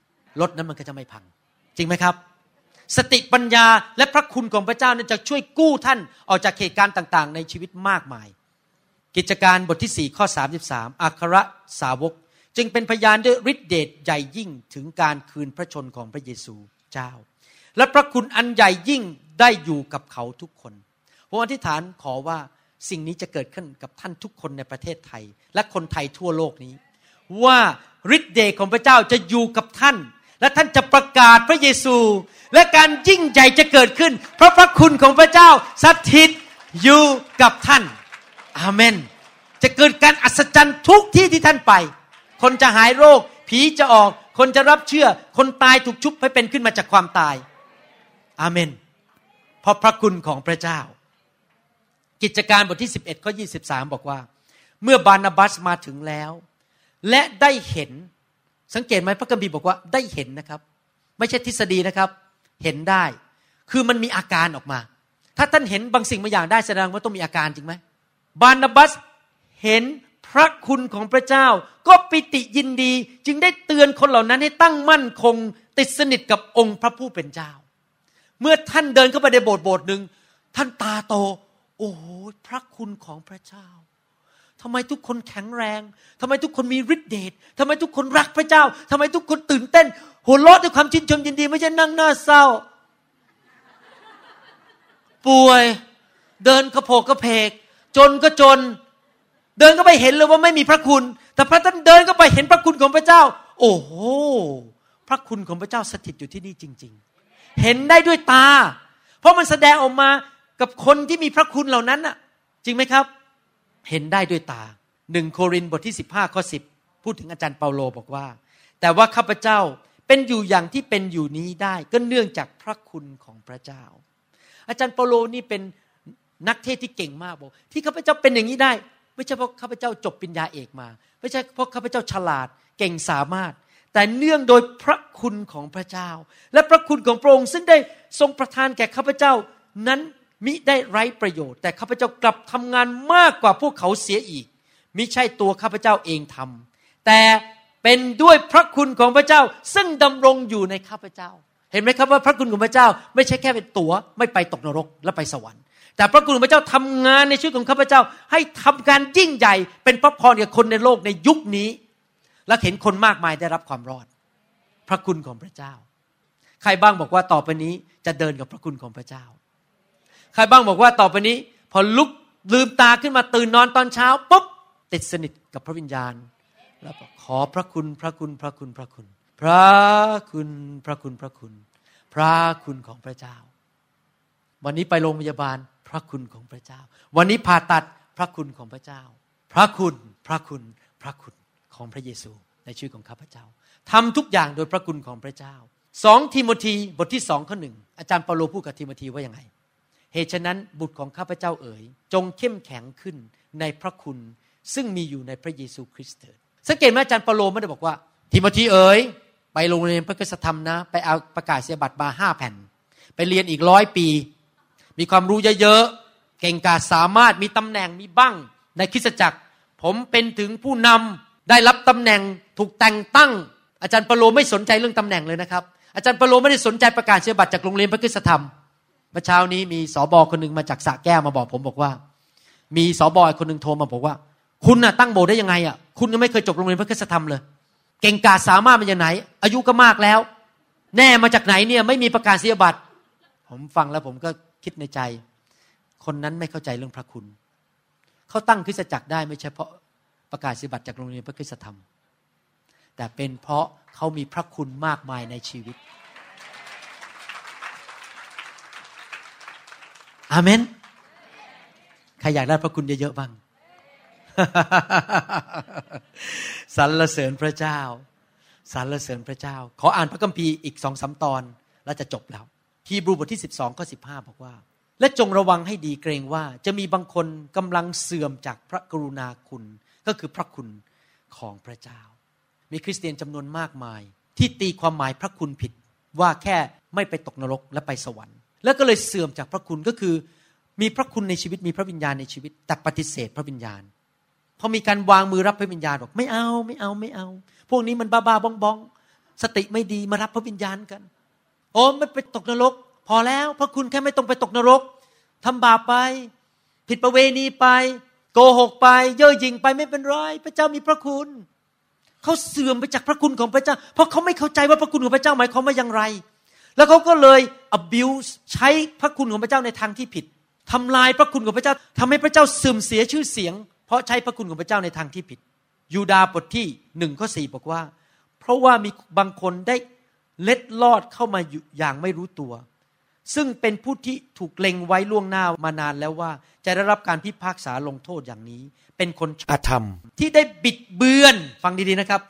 รถนั้นมันก็จะไม่พัง จริงไหมครับ สติปัญญาและพระคุณของพระเจ้านั้นจะช่วยกู้ท่านออกจากเหตุการณ์ต่างๆ ในชีวิตมากมาย กิจการบทที่ 4 ข้อ 33 อัครสาวก จึงเป็นพยานด้วยฤทธิเดชใหญ่ยิ่งถึงการคืนพระชนของพระเยซูเจ้า และพระคุณอันใหญ่ยิ่งได้อยู่กับเขาทุกคนผมอธิษฐานขอว่า สิ่งนี้จะเกิดขึ้นกับท่านทุกคนในประเทศไทย และคนไทยทั่วโลกนี้ ว่าฤทธิ์เดชของพระเจ้าจะอยู่กับท่าน และท่านจะประกาศพระเยซู และการยิ่งใหญ่จะเกิดขึ้น เพราะพระคุณของพระเจ้าสถิตอยู่กับท่านอาเมน จะเกิดการอัศจรรย์ทุกที่ที่ท่านไป คนจะหายโรค ผีจะออก คนจะรับเชื่อ คนตายถูกชุบให้เป็นขึ้นมาจากความตาย อาเมน เพราะพระคุณของพระเจ้า กิจการบทที่ 11ข้อ23 บอกว่า เมื่อบานาบัสมาถึงแล้ว และได้เห็นสังเกตไหมพระคัมภีร์บอกว่าได้เห็นนะครับ ไม่ใช่ทฤษฎีนะครับ เห็นได้ คือมันมีอาการออกมา ถ้าท่านเห็นบางสิ่งบางอย่างได้แสดงว่าต้องมีอาการจริงไหมบานาบัสเห็นพระคุณของพระเจ้า ก็ปิติยินดี จึงได้เตือนคนเหล่านั้นให้ตั้งมั่นคงติดสนิทกับองค์พระผู้เป็นเจ้า เมื่อท่านเดินเข้าไปในโบสถ์โบสถ์หนึ่งท่านตาโต โอ้โหพระคุณของพระเจ้าทำไมทุกคนแข็งแรงทำไมทุกคนมีฤทธิ์เดชทำไมทุกคนรักพระเจ้าทำไมทุกคนตื่นเต้นหัวเราะด้วยความชื่นชมยินดี ไม่ใช่นั่งหน้าเศร้า ป่วย เดินกระโผกกระเพก จนก็จน เดินก็ไปเห็นเลยว่าไม่มีพระคุณ แต่พระท่านเดินก็ไปเห็นพระคุณของพระเจ้า โอ้โหพระคุณของพระเจ้าสถิตอยู่ที่นี่จริง ๆ เห็นได้ด้วยตา เพราะมันแสดงออกมา กับคนที่มีพระคุณเหล่านั้นน่ะ จริงไหมครับ เห็นได้ด้วยตาหนึ่งโครินบทที่ 15ข้อ10 พูดถึงอาจารย์เปาโลบอกว่า แต่ว่าข้าพเจ้าเป็นอยู่อย่างที่เป็นอยู่นี้ได้ ก็เนื่องจากพระคุณของพระเจ้า อาจารย์เปาโลนี่เป็นนักเทศที่เก่งมากบอกที่ข้าพเจ้าเป็นอย่างนี้ได้ ไม่ใช่เพราะข้าพเจ้าจบปริญญาเอกมา ไม่ใช่เพราะข้าพเจ้าฉลาดเก่งสามารถ แต่เนื่องโดยพระคุณของพระเจ้า และพระคุณของพระองค์ซึ่งได้ทรงประทานแก่ข้าพเจ้านั้น มิได้ไร้ประโยชน์ แต่ข้าพเจ้ากลับทำงานมากกว่าพวกเขาเสียอีกมิใช่ตัวข้าพเจ้าเองทำแต่เป็นด้วยพระคุณของพระเจ้า ซึ่งดำรงอยู่ในข้าพเจ้า เห็นไหมครับว่าพระคุณของพระเจ้า ไม่ใช่แค่เป็นตัวไม่ไปตกนรกและไปสวรรค์ แต่พระคุณของพระเจ้าทำงานในชีวิตของข้าพเจ้า ให้ทำการยิ่งใหญ่ เป็นพระพรกับคนในโลกในยุคนี้ และเห็นคนมากมายได้รับความรอด พระคุณของพระเจ้า ใครบ้างบอกว่าต่อไปนี้จะเดินกับพระคุณของพระเจ้า ใครบ้างบอกว่าต่อไปนี้ พอลุกลืมตาขึ้นมาตื่นนอนตอนเช้าปุ๊บติดสนิทกับพระวิญญาณ แล้วบอกขอพระคุณพระคุณพระคุณพระคุณ พระคุณพระคุณพระคุณ พระคุณของพระเจ้า วันนี้ไปโรงพยาบาลพระคุณของพระเจ้า วันนี้ผ่าตัดพระคุณของพระเจ้า พระคุณพระคุณพระคุณของพระเยซูในชีวิตของข้าพเจ้าทำทุกอย่างโดยพระคุณของพระเจ้าสองทิโมธีบทที่สองข้อหนึ่งอาจารย์เปาโลพูดกับทิโมธีว่าอยังไง เหตุฉะนั้นบุตรของข้าพเจ้าเอ๋ยจงเข้มแข็งขึ้นในพระคุณ ซึ่งมีอยู่ในพระเยซูคริสต์เถิดสังเกตไหมอาจารย์เปโลไม่ได้บอกว่า ทิโมธีเอ๋ยไปโรงเรียนพระคุณธรรมนะ ไปเอาประกาศเสียบัตรมาห้าแผ่น ไปเรียนอีกร้อยปี มีความรู้เยอะๆเก่งกาจสามารถมีตำแหน่งมีบ้างในคริสตจักร ผมเป็นถึงผู้นำได้รับตำแหน่งถูกแต่งตั้ง อาจารย์เปโลไม่สนใจเรื่องตำแหน่งเลยนะครับอาจารย์เปโลไม่ได้สนใจประกาศเสียบัตรจากโรงเรียนพระคุณธรรม มื่อเช้านี้มีสอบอคนหนึ่งมาจากสะแก้วมาบอกผมบอกว่า มีสอบอคนหนึ่งโทรมาบอกว่า คุณน่ะตั้งโบสถ์ได้ยังไงอะคุณยังไม่เคยจบโรงเรียนพระคุณธรรมเลย เก่งกาจสามารถมาจากไหน อายุก็มากแล้ว แน่มาจากไหนเนี่ยไม่มีประกาศเสียบัตรผมฟังแล้วผมก็คิดในใจ คนนั้นไม่เข้าใจเรื่องพระคุณ เขาตั้งคริสตจักรได้ไม่ใช่เพราะประกาศเสียบัตรจากโรงเรียนพระคุณธรรม แต่เป็นเพราะเขามีพระคุณมากมายในชีวิต อาเมนใครอยากได้พระคุณเยอะๆบ้างสรรเสริญพระเจ้าสรรเสริญพระเจ้า ขออ่านพระคัมภีร์อีกสองสาตอนแล้วจะจบแล้วฮีบรูบทที่สิบสองข้อสิบห้าบอกว่า และจงระวังให้ดีเกรงว่า จะมีบางคนกำลังเสื่อมจากพระกรุณาคุณ ก็คือพระคุณของพระเจ้า มีคริสเตียนจำนวนมากมาย ที่ตีความหมายพระคุณผิดว่าแค่ไม่ไปตกนรกและไปสวรรค์ แล้วก็เลยเสื่อมจากพระคุณก็คือ มีพระคุณในชีวิตมีพระวิญญาณในชีวิต แต่ปฏิเสธพระวิญญาณพอมีการวางมือรับพระวิญญาณบอกไม่เอาไม่เอาไม่เอา พวกนี้มันบ้าบ้าบองบองสติไม่ดีมารับพระวิญญาณกัน โอ้ไม่ไปตกนรก พอแล้วพระคุณแค่ไม่ต้องไปตกนรกทำบาปไป ผิดประเวณีไป โกหกไป เย่อหยิ่งไปไม่เป็นไรพระเจ้ามีพระคุณเขาเสื่อมไปจากพระคุณของพระเจ้า เพราะเขาไม่เข้าใจว่าพระคุณของพระเจ้าหมายความว่าอย่างไร แล้วเขาก็เลย abuse ใช้พระคุณของพระเจ้าในทางที่ผิดทำลายพระคุณของพระเจ้าทำให้พระเจ้าเสื่อมเสียชื่อเสียง เพราะใช้พระคุณของพระเจ้าในทางที่ผิด ยูดาบทที่หนึ่งข้อสี่บอกว่า เพราะว่ามีบางคนได้เล็ดลอดเข้ามาอย่างไม่รู้ตัว ซึ่งเป็นผู้ที่ถูกเล็งไว้ล่วงหน้ามานานแล้วว่า จะได้รับการพิพากษาลงโทษอย่างนี้ เป็นคนอาธรรม ที่ได้บิดเบือนฟังดีๆนะครับ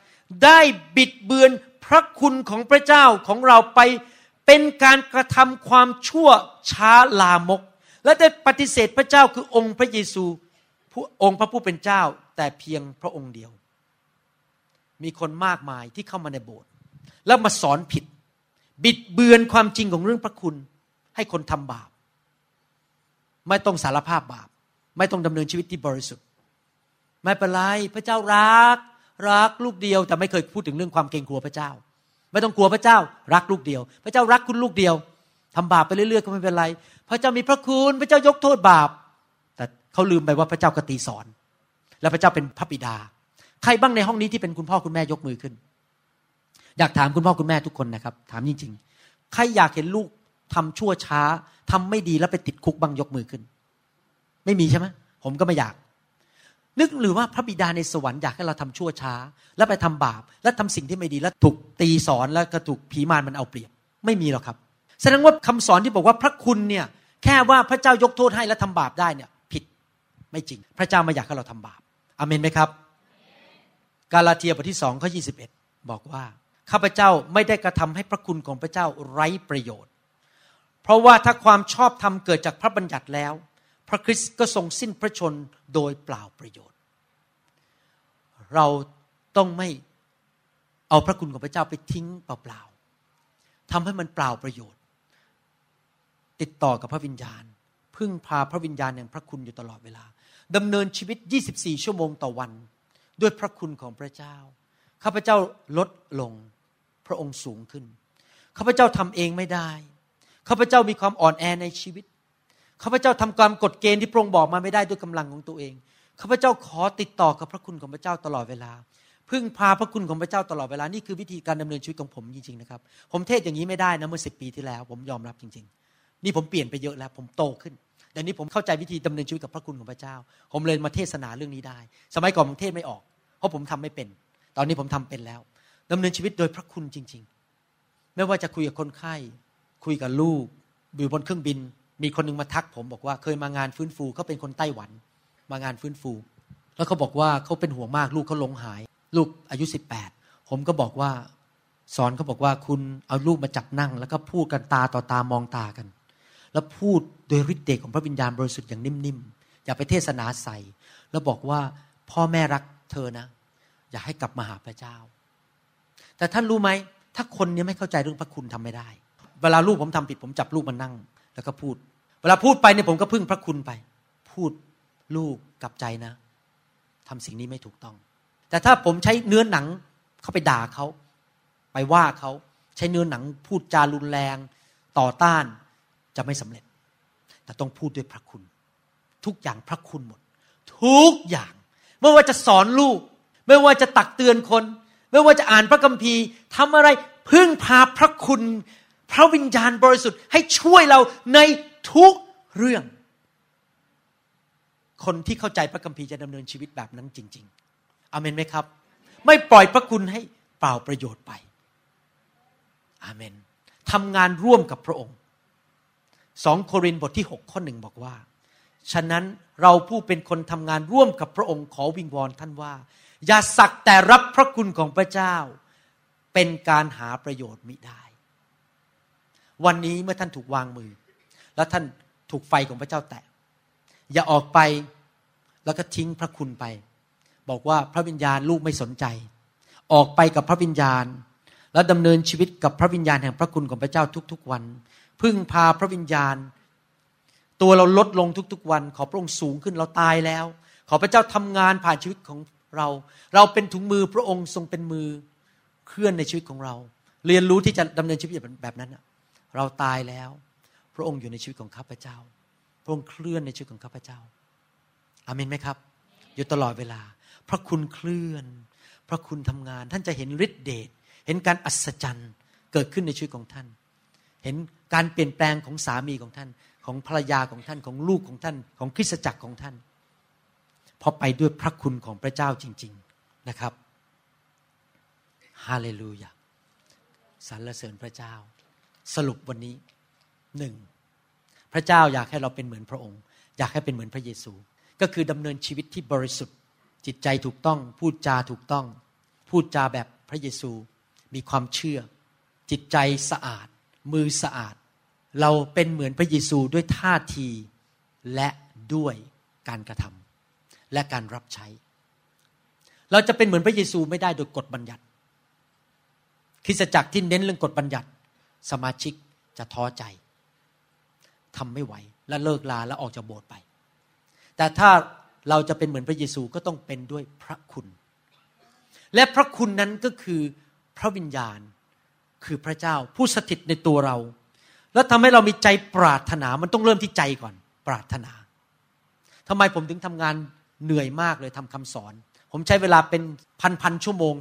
ได้บิดเบือนพระคุณของพระเจ้าของเราไป เป็นการกระทำความชั่วช้าลามก และได้ปฏิเสธพระเจ้าคือองค์พระเยซูองค์พระผู้เป็นเจ้า แต่เพียงพระองค์เดียว มีคนมากมายที่เข้ามาในโบสถ์แล้วมาสอนผิด บิดเบือนความจริงของเรื่องพระคุณ ให้คนทำบาป ไม่ต้องสารภาพบาป ไม่ต้องดำเนินชีวิตที่บริสุทธิ์ ไม่เป็นไรพระเจ้ารัก รักลูกเดียวแต่ไม่เคยพูดถึงเรื่องความเกรงกลัวพระเจ้า ไม่ต้องกลัวพระเจ้ารักลูกเดียว พระเจ้ารักคุณลูกเดียวทำบาปไปเรื่อยๆก็ไม่เป็นไร พระเจ้ามีพระคุณพระเจ้ายกโทษบาป แต่เขาลืมไปว่าพระเจ้ากตีสอน และพระเจ้าเป็นพระบิดา ใครบ้างในห้องนี้ที่เป็นคุณพ่อคุณแม่ยกมือขึ้น อยากถามคุณพ่อคุณแม่ทุกคนนะครับ ถามจริงๆ ใครอยากเห็นลูกทำชั่วช้าทำไม่ดีแล้วไปติดคุกบ้างยกมือขึ้น ไม่มีใช่ไหมผมก็ไม่อยาก นึกหรือว่าพระบิดาในสวรรค์อยากให้เราทำชั่วช้า แล้วไปทำบาป และทำสิ่งที่ไม่ดีแล้วถูกตีสอนแล้วก็ถูกผีมารมันเอาเปรียบ ไม่มีหรอกครับ แสดงว่าคำสอนที่บอกว่าพระคุณเนี่ยแค่ว่าพระเจ้ายกโทษให้และทำบาปได้เนี่ย ผิดไม่จริง พระเจ้าไม่อยากให้เราทำบาปอเมนไหมครับ กาลาเทียบทที่สองข้อยีบอกว่าข้าพเจ้าไม่ได้กระทำให้พระคุณของพระเจ้าไร้ประโยชน์ เพราะว่าถ้าความชอบธรรมเกิดจากพระบัญญัติแล้ว พระคริสต์ก็ทรงสิ้นพระชนโดยเปล่าประโยชน์ เราต้องไม่เอาพระคุณของพระเจ้าไปทิ้งเปล่าๆทำให้มันเปล่าประโยชน์ ติดต่อกับพระวิญญาณ พึ่งพาพระวิญญาณแห่งพระคุณอยู่ตลอดเวลาดำเนินชีวิต 24 ชั่วโมงต่อวัน ด้วยพระคุณของพระเจ้า ข้าพเจ้าลดลง พระองค์สูงขึ้น ข้าพเจ้าทำเองไม่ได้ ข้าพเจ้ามีความอ่อนแอในชีวิต ข้าพเจ้าทำความกฎเกณฑ์ที่พระองค์บอกมาไม่ได้ด้วยกำลังของตัวเอง ข้าพเจ้าขอติดต่อกับพระคุณของพระเจ้าตลอดเวลา พึ่งพาพระคุณของพระเจ้าตลอดเวลา นี่คือวิธีการดำเนินชีวิตของผมจริงๆนะครับ ผมเทศอย่างนี้ไม่ได้นะเมื่อสิปีที่แล้ว ผมยอมรับจริง ๆ นี่ผมเปลี่ยนไปเยอะแล้ว ผมโตขึ้นแต่นี้ผมเข้าใจวิธีดำเนินชีวิตกับพระคุณของพระเจ้า ผมเลยมาเทศนาเรื่องนี้ได้ สมัยก่อนผมเทศไม่ออก เพราะผมทำไม่เป็น ตอนนี้ผมทำเป็นแล้วดำเนินชีวิตโดยพระคุณจริง ๆ ไม่ว่าจะคุยกับคนไข้ คุยกับลูกอยู่บนเครื่องบิน มีคนนึงมาทักผมบอกว่าเคยมางานฟื้นฟูเขาเป็นคนไต้หวัน มางานฟื้นฟู แล้วเขาบอกว่าเขาเป็นห่วงมากลูกเขาหลงหาย ลูกอายุสิบแปดผมก็บอกว่า สอนเขาบอกว่าคุณเอาลูกมาจับนั่ง แล้วก็พูดกันตาต่อตามองตากัน แล้วพูดโดยฤทธิ์เดชของพระวิญญาณบริสุทธิ์อย่างนิ่มๆอย่าไปเทศนาใส่แล้วบอกว่าพ่อแม่รักเธอนะ อยากให้กลับมาหาพระเจ้า แต่ท่านรู้ไหมถ้าคนนี้ไม่เข้าใจเรื่องพระคุณทำไม่ได้ เวลาลูกผมทำผิดผมจับลูกมานั่ง แล้วก็พูด เวลาพูดไปเนี่ยผมก็พึ่งพระคุณไป พูดลูกกลับใจนะทำสิ่งนี้ไม่ถูกต้อง แต่ถ้าผมใช้เนื้อหนังเข้าไปด่าเขา ไปว่าเขาใช้เนื้อหนังพูดจารุนแรงต่อต้านจะไม่สำเร็จ แต่ต้องพูดด้วยพระคุณ ทุกอย่างพระคุณหมด ทุกอย่าง ไม่ว่าจะสอนลูก ไม่ว่าจะตักเตือนคน ไม่ว่าจะอ่านพระคัมภีร์ทำอะไรพึ่งพาพระคุณ พระวิญญาณบริสุทธิ์ให้ช่วยเราในทุกเรื่อง คนที่เข้าใจพระคัมภีร์จะดำเนินชีวิตแบบนั้นจริง ๆ อเมนไหมครับ ไม่ปล่อยพระคุณให้เปล่าประโยชน์ไป อาเมนทำงานร่วมกับพระองค์สองโครินธ์บทที่ 6 ข้อหนึ่งบอกว่า ฉะนั้นเราผู้เป็นคนทำงานร่วมกับพระองค์ขอวิงวอนท่านว่า อย่าสักแต่รับพระคุณของพระเจ้า เป็นการหาประโยชน์มิได้ วันนี้เมื่อท่านถูกวางมือ แล้วท่านถูกไฟของพระเจ้าแตะ อย่าออกไปแล้วก็ทิ้งพระคุณไป บอกว่าพระวิญญาณลูกไม่สนใจ ออกไปกับพระวิญญาณ แล้วดำเนินชีวิตกับพระวิญญาณแห่งพระคุณของพระเจ้าทุกๆวัน พึ่งพาพระวิญญาณ ตัวเราลดลงทุกๆวัน ขอพระองค์สูงขึ้นเราตายแล้ว ขอพระเจ้าทำงานผ่านชีวิตของเรา เราเป็นถุงมือพระองค์ทรงเป็นมือเคลื่อนในชีวิตของเรา เรียนรู้ที่จะดำเนินชีวิตแบบนั้น เราตายแล้ว พระองค์อยู่ในชีวิตของข้าพเจ้า พระองค์เคลื่อนในชีวิตของข้าพเจ้า อามินไหมครับ อยู่ตลอดเวลา พระคุณเคลื่อน พระคุณทำงาน ท่านจะเห็นฤทธิเดช เห็นการอัศจรรย์เกิดขึ้นในชีวิตของท่าน เห็นการเปลี่ยนแปลงของสามีของท่าน ของภรรยาของท่าน ของลูกของท่าน ของคริสตจักรของท่าน เพราะไปด้วยพระคุณของพระเจ้าจริง ๆนะครับ ฮาเลลูยาสรรเสริญพระเจ้า สรุปวันนี้หนึ่งพระเจ้าอยากให้เราเป็นเหมือนพระองค์ อยากให้เป็นเหมือนพระเยซู ก็คือดำเนินชีวิตที่บริสุทธิ์ จิตใจถูกต้อง พูดจาถูกต้อง พูดจาแบบพระเยซู มีความเชื่อ จิตใจสะอาด มือสะอาด เราเป็นเหมือนพระเยซูด้วยท่าทีและด้วยการกระทำและการรับใช้ เราจะเป็นเหมือนพระเยซูไม่ได้โดยกฎบัญญัติคริสตจักรที่เน้นเรื่องกฎบัญญัติ สมาชิกจะท้อใจทำไม่ไหว และเลิกลาและออกจากโบสถ์ไป แต่ถ้าเราจะเป็นเหมือนพระเยซูก็ต้องเป็นด้วยพระคุณ และพระคุณนั้นก็คือพระวิญญาณคือพระเจ้าผู้สถิตในตัวเรา แล้วทำให้เรามีใจปรารถนา มันต้องเริ่มที่ใจก่อน ปรารถนาทำไมผมถึงทำงานเหนื่อยมากเลยทำคำสอน ผมใช้เวลาเป็นพันพันชั่วโมง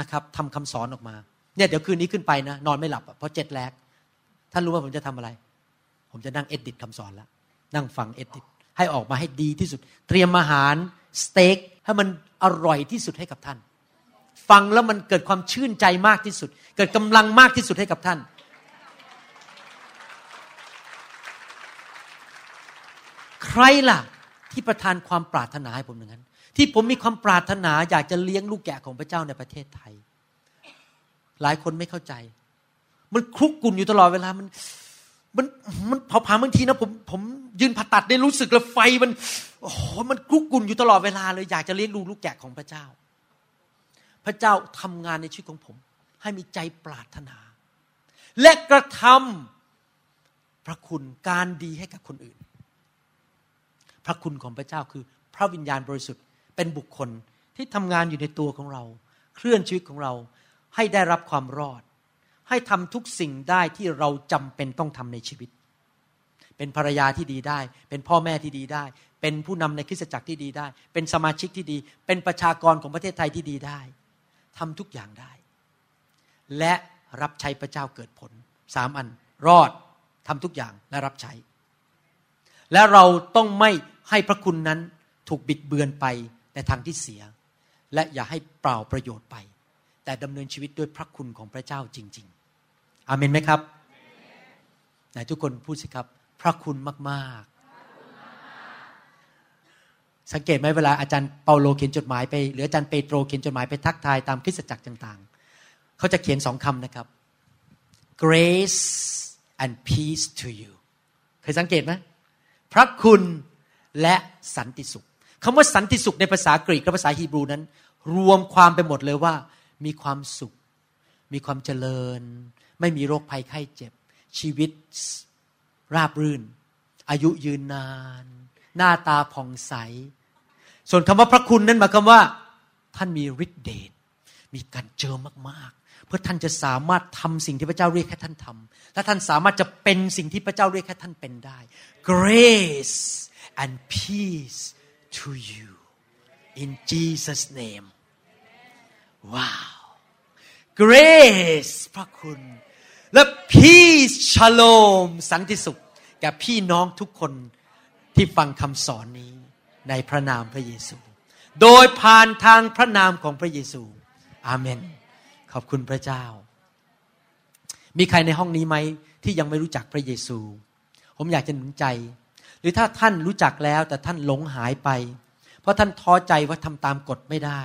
นะครับทำคำสอนออกมา เนี่ยเดี๋ยวคืนนี้ขึ้นไปนะนอนไม่หลับเพราะเจ็ดแลกท่านรู้ว่าผมจะทำอะไร ผมจะนั่งเอดิตคำสอนแล้วนั่งฟังเอดิตให้ออกมาให้ดีที่สุด เตรียมอาหารสเต็กให้มันอร่อยที่สุดให้กับท่าน ฟังแล้วมันเกิดความชื่นใจมากที่สุด เกิดกำลังมากที่สุดให้กับท่าน ใครล่ะที่ประทานความปรารถนาให้ผมอย่างนั้น ที่ผมมีความปรารถนาอยากจะเลี้ยงลูกแกะของพระเจ้าในประเทศไทย หลายคนไม่เข้าใจ มันคลุกกุ่นอยู่ตลอดเวลามัน มันมันเผาผลาญบางทีนะผมผมยืนผ่าตัดได้รู้สึกลยไฟมันโอ้โหมันคลุกกุ่นอยู่ตลอดเวลาเลยอยากจะเลี้ยงดูลูกแกะของพระเจ้า พระเจ้าทำงานในชีวิตของผม ให้มีใจปรารถนา และกระทำพระคุณการดีให้กับคนอื่น พระคุณของพระเจ้าคือ พระวิญญาณบริสุทธิ์เป็นบุคคลที่ทำงานอยู่ในตัวของเรา เคลื่อนชีวิตของเรา ให้ได้รับความรอด ให้ทำทุกสิ่งได้ที่เราจำเป็นต้องทำในชีวิต เป็นภรรยาที่ดีได้ เป็นพ่อแม่ที่ดีได้ เป็นผู้นำในคริสตจักรที่ดีได้ เป็นสมาชิกที่ดี เป็นประชากรของประเทศไทยที่ดีได้ทำทุกอย่างได้ และรับใช้พระเจ้าเกิดผลสามอันรอดทำทุกอย่างและรับใช้ และเราต้องไม่ให้พระคุณนั้นถูกบิดเบือนไปในทางที่เสีย และอย่าให้เปล่าประโยชน์ไป แต่ดำเนินชีวิตด้วยพระคุณของพระเจ้าจริง ๆ อาเมนไหมครับไหนทุกคนพูดสิครับ พระคุณมากๆ สังเกตไหมเวลาอาจารย์เปาโลเขียนจดหมายไปหรืออาจารย์เปโตรเขียนจดหมายไปทักทายตามคริสตจักรต่างๆ เขาจะเขียนสองคำนะครับ grace and peace to you เคยสังเกตไหมพระคุณและสันติสุขคำว่าสันติสุขในภาษากรีกและภาษาฮีบรูนั้น รวมความไปหมดเลยว่า มีความสุข มีความเจริญ ไม่มีโรคภัยไข้เจ็บ ชีวิตราบรื่น อายุยืนนาน หน้าตาผ่องใส ส่วนคำว่าพระคุณนั้นหมายความว่า ท่านมีฤทธิเดชมีการเจอมากๆ เพื่อท่านจะสามารถทำสิ่งที่พระเจ้าเรียกให้ท่านทำและท่านสามารถจะเป็นสิ่งที่พระเจ้าเรียกให้ท่านเป็นได้ grace and peace to you in Jesus name ว้าว grace พระคุณ และ peace shalom สันติสุขแก่พี่น้องทุกคนที่ฟังคำสอนนี้ในพระนามพระเยซู โดยผ่านทางพระนามของพระเยซู อาเมน ขอบคุณพระเจ้า มีใครในห้องนี้ไหมที่ยังไม่รู้จักพระเยซู ผมอยากจะหนุนใจ หรือถ้าท่านรู้จักแล้วแต่ท่านหลงหายไป เพราะท่านท้อใจว่าทำตามกฎไม่ได้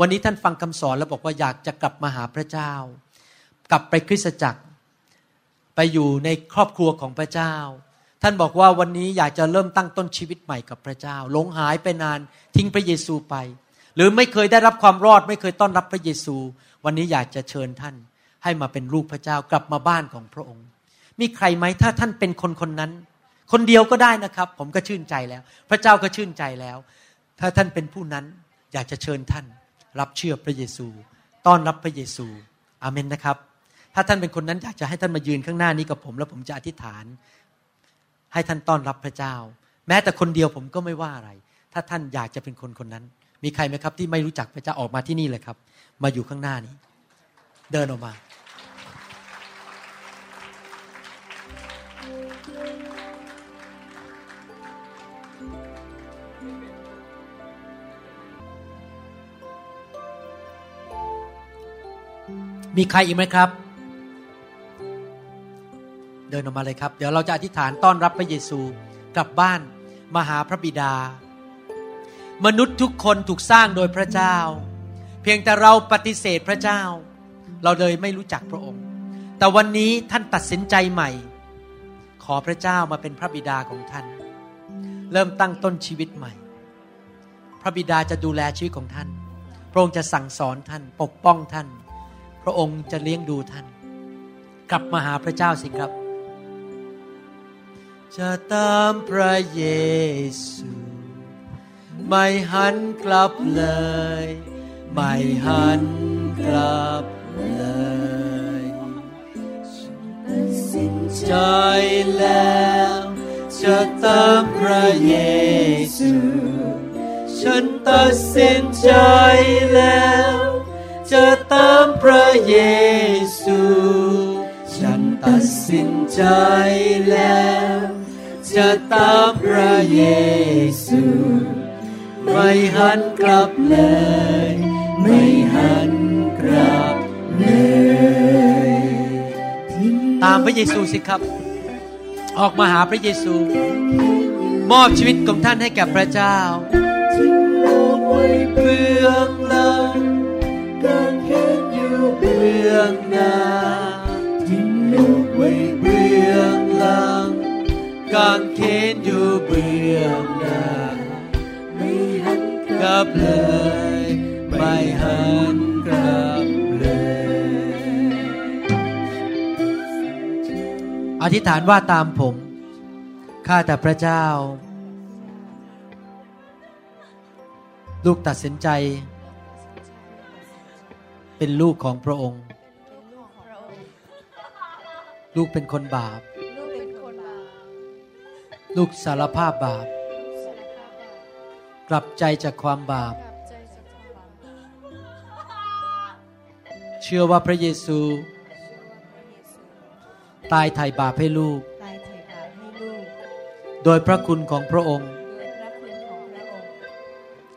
วันนี้ท่านฟังคำสอนแล้วบอกว่าอยากจะกลับมาหาพระเจ้า กลับไปคริสตจักร ไปอยู่ในครอบครัวของพระเจ้า ท่านบอกว่าวันนี้อยากจะเริ่มตั้งต้นชีวิตใหม่กับพระเจ้าหลงหายไปนานทิ้งพระเยซูไป หรือไม่เคยได้รับความรอด ไม่เคยต้อนรับพระเยซู วันนี้อยากจะเชิญท่าน ให้มาเป็นลูกพระเจ้ากลับมาบ้านของพระองค์ มีใครไหมถ้าท่านเป็นคนคนนั้น คนเดียวก็ได้นะครับ ผมก็ชื่นใจแล้ว พระเจ้าก็ชื่นใจแล้ว ถ้าท่านเป็นผู้นั้นอยากจะเชิญท่าน รับเชื่อพระเยซู ต้อนรับพระเยซู อาเมนนะครับ ถ้าท่านเป็นคนนั้นอยากจะให้ท่านมายืนข้างหน้านี้กับผม แล้วผมจะอธิษฐาน ให้ท่านต้อนรับพระเจ้า แม้แต่คนเดียวผมก็ไม่ว่าอะไร ถ้าท่านอยากจะเป็นคนคนนั้น มีใครไหมครับที่ไม่รู้จักพระเจ้าออกมาที่นี่เลยครับ มาอยู่ข้างหน้านี้ เดินออกมา มีใครอีกไหมครับ เดินออกมาเลยครับ เดี๋ยวเราจะอธิษฐานต้อนรับพระเยซูกลับบ้านมาหาพระบิดา มนุษย์ทุกคนถูกสร้างโดยพระเจ้า เพียงแต่เราปฏิเสธพระเจ้า เราเลยไม่รู้จักพระองค์ แต่วันนี้ท่านตัดสินใจใหม่ ขอพระเจ้ามาเป็นพระบิดาของท่าน เริ่มตั้งต้นชีวิตใหม่ พระบิดาจะดูแลชีวิตของท่าน พระองค์จะสั่งสอนท่านปกป้องท่าน พระองค์จะเลี้ยงดูท่าน กลับมาหาพระเจ้าสิครับ จะตามพระเยซู ไม่หันกลับเลย ไม่หันกลับเลยสิ้นใจแล้วจะตามพระเยซู ฉันตัดสินใจแล้ว จะตามพระเยซู ฉันตัดสินใจแล้ว จะตามพระเยซู ไม่หันกลับเลย ไม่หันกลับเลย ตามพระเยซูสิครับ ออกมาหาพระเยซู มอบชีวิตของท่านให้แก่พระเจ้า องหน้าทิ้งลูกไว้เบื้องหลังกางเขนอยู่เบื้องหน้าไม่หันกลับเลย ไม่หันกลับเลย อธิษฐานว่าตามผม ข้าแต่พระเจ้า ลูกตัดสินใจ เป็นลูกของพระองค์ ลูกเป็นคนบาป ลูกสารภาพบาป กลับใจจากความบาป เชื่อว่าพระเยซู ตายไถ่บาปให้ลูกตายไถ่บาปให้ลูกโดยพระคุณของพระองค์โดยพระคุณของพระองค์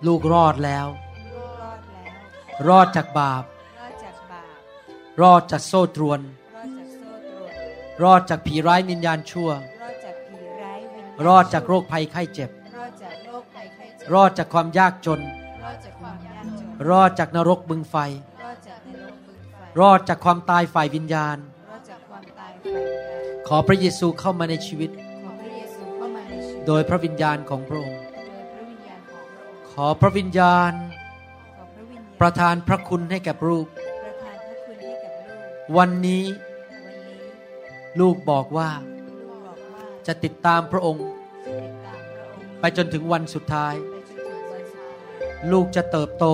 ลูกรอดแล้วลูกรอดแล้วรอดจากบาปรอดจากบาป รอดจากโซ่ตรวนร รอดจากผีร้ายวิญญาณชั่วรอดจากผีร้ายวิญญาณรอดจากโรคภัยไข้เจ็บรอดจากโรคภัยไข้เจ็บ รอดจากความยากจน รอดจากความยากจนรอดจากนรกบึงไฟรอดจากนรกบึงไฟรอดจากความตายฝ่ายวิญญาณรอดจากความตายฝ่ายวิญญาณ ขอพระเยซูเข้ามาในชีวิตของพระเยซูเข้ามาในชีวิตโดยพระวิญญาณของพระองค์โดยพระวิญญาณของพระองค์ ขอพระวิญญาณขอพระวิญญาณประทานพระคุณให้แก่ลูกประทานพระคุณให้กับลูกวันนี้วันนี้ ลูกบอกว่าลูกบอกว่าจะติดตามพระองค์จะติดตามพระองค์ ไปจนถึงวันสุดท้ายไปจนถึงวันสุดท้ายลูกจะเติบโต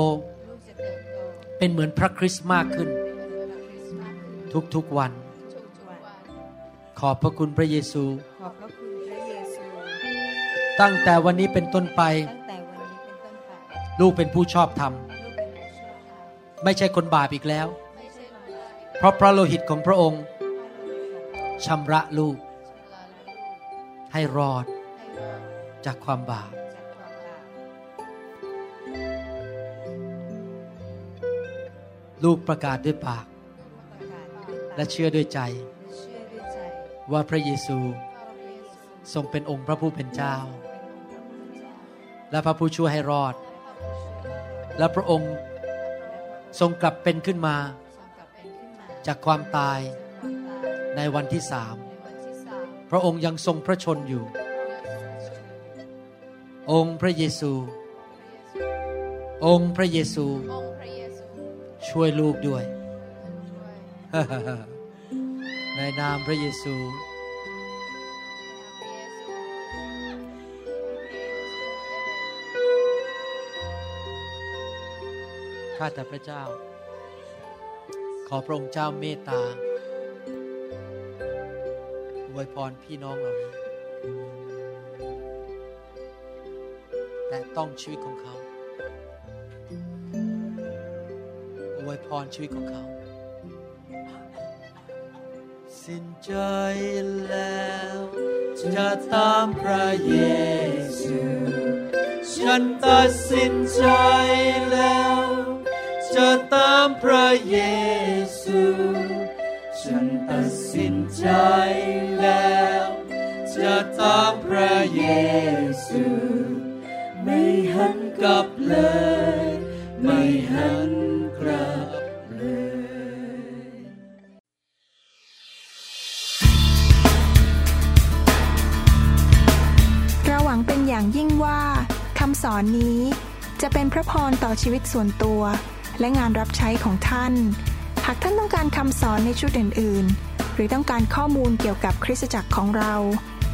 ลูกจะเติบโต เป็นเหมือนพระคริสต์มากขึ้นเป็นเหมือนพระคริสต์มาสขึ้นทุกๆวันทุกๆวัน ขอบพระคุณพระเยซูขอบพระคุณพระเยซูตั้งแต่วันนี้เป็นต้นไปตั้งแต่วันนี้เป็นต้นไป ลูกเป็นผู้ชอบธรรมลูกเป็นผู้ชอบธรรมไม่ใช่คนบาปอีกแล้วไม่ใช่คนบาปอีกเพราะพระโลหิตของพระองค์ ชำระลูกชำระลูก ให้รอดจากความบาปลูกประกาศด้วยปาก และเชื่อด้วยใจ ว่าพระเยซู ทรงเป็นองค์พระผู้เป็นเจ้า และพระผู้ช่วยให้รอด และพระองค์ทรงกลับเป็นขึ้นมาทรงกลับเป็นขึ้นมาจากความตาย ในวันที่สามในวันที่สามพระองค์ยังทรงพระชนอยู่ องค์พระเยซู องค์พระเยซูองค์พระเยซูช่วยลูกด้วยช่วย ในนามพระเยซูข้าแต่พระเจ้า ขอพระองค์เจ้าเมตตา อวยพรพี่น้องเหล่านี้แต่ต้องชีวิตของเขาอวยพรชีวิตของเขา สิ้นใจแล้ว จะตามพระเยซูฉันตัดสินใจแล้ว จะตามพระเยซู ฉันตัดสินใจามพระเยซู ไม่หันกลับเลย ไม่หันกลับเลยเราหวังเป็นอย่างยิ่งว่าคำสอนนี้จะเป็นพระพรต่อชีวิตส่วนตัว และงานรับใช้ของท่าน หากท่านต้องการคำสอนในชุดอื่น ๆ หรือต้องการข้อมูลเกี่ยวกับคริสตจักรของเรา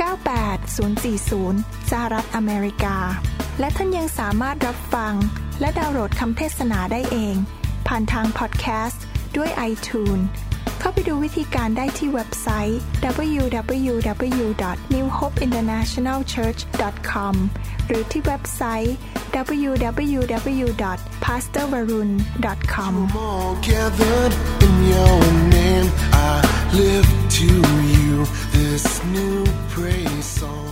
98040 สหรัฐอเมริกา และท่านยังสามารถรับฟัง และดาวน์โหลดคำเทศนาได้เอง ผ่านทางพอดแคสต์ด้วย iTunes เข้าไปดูวิธีการได้ที่เว็บไซต์ www.newhopeinternationalchurch.com หรือที่เว็บไซต์ www.pastorvarun.com Come all gathered in your name. I lift to you this new praise song.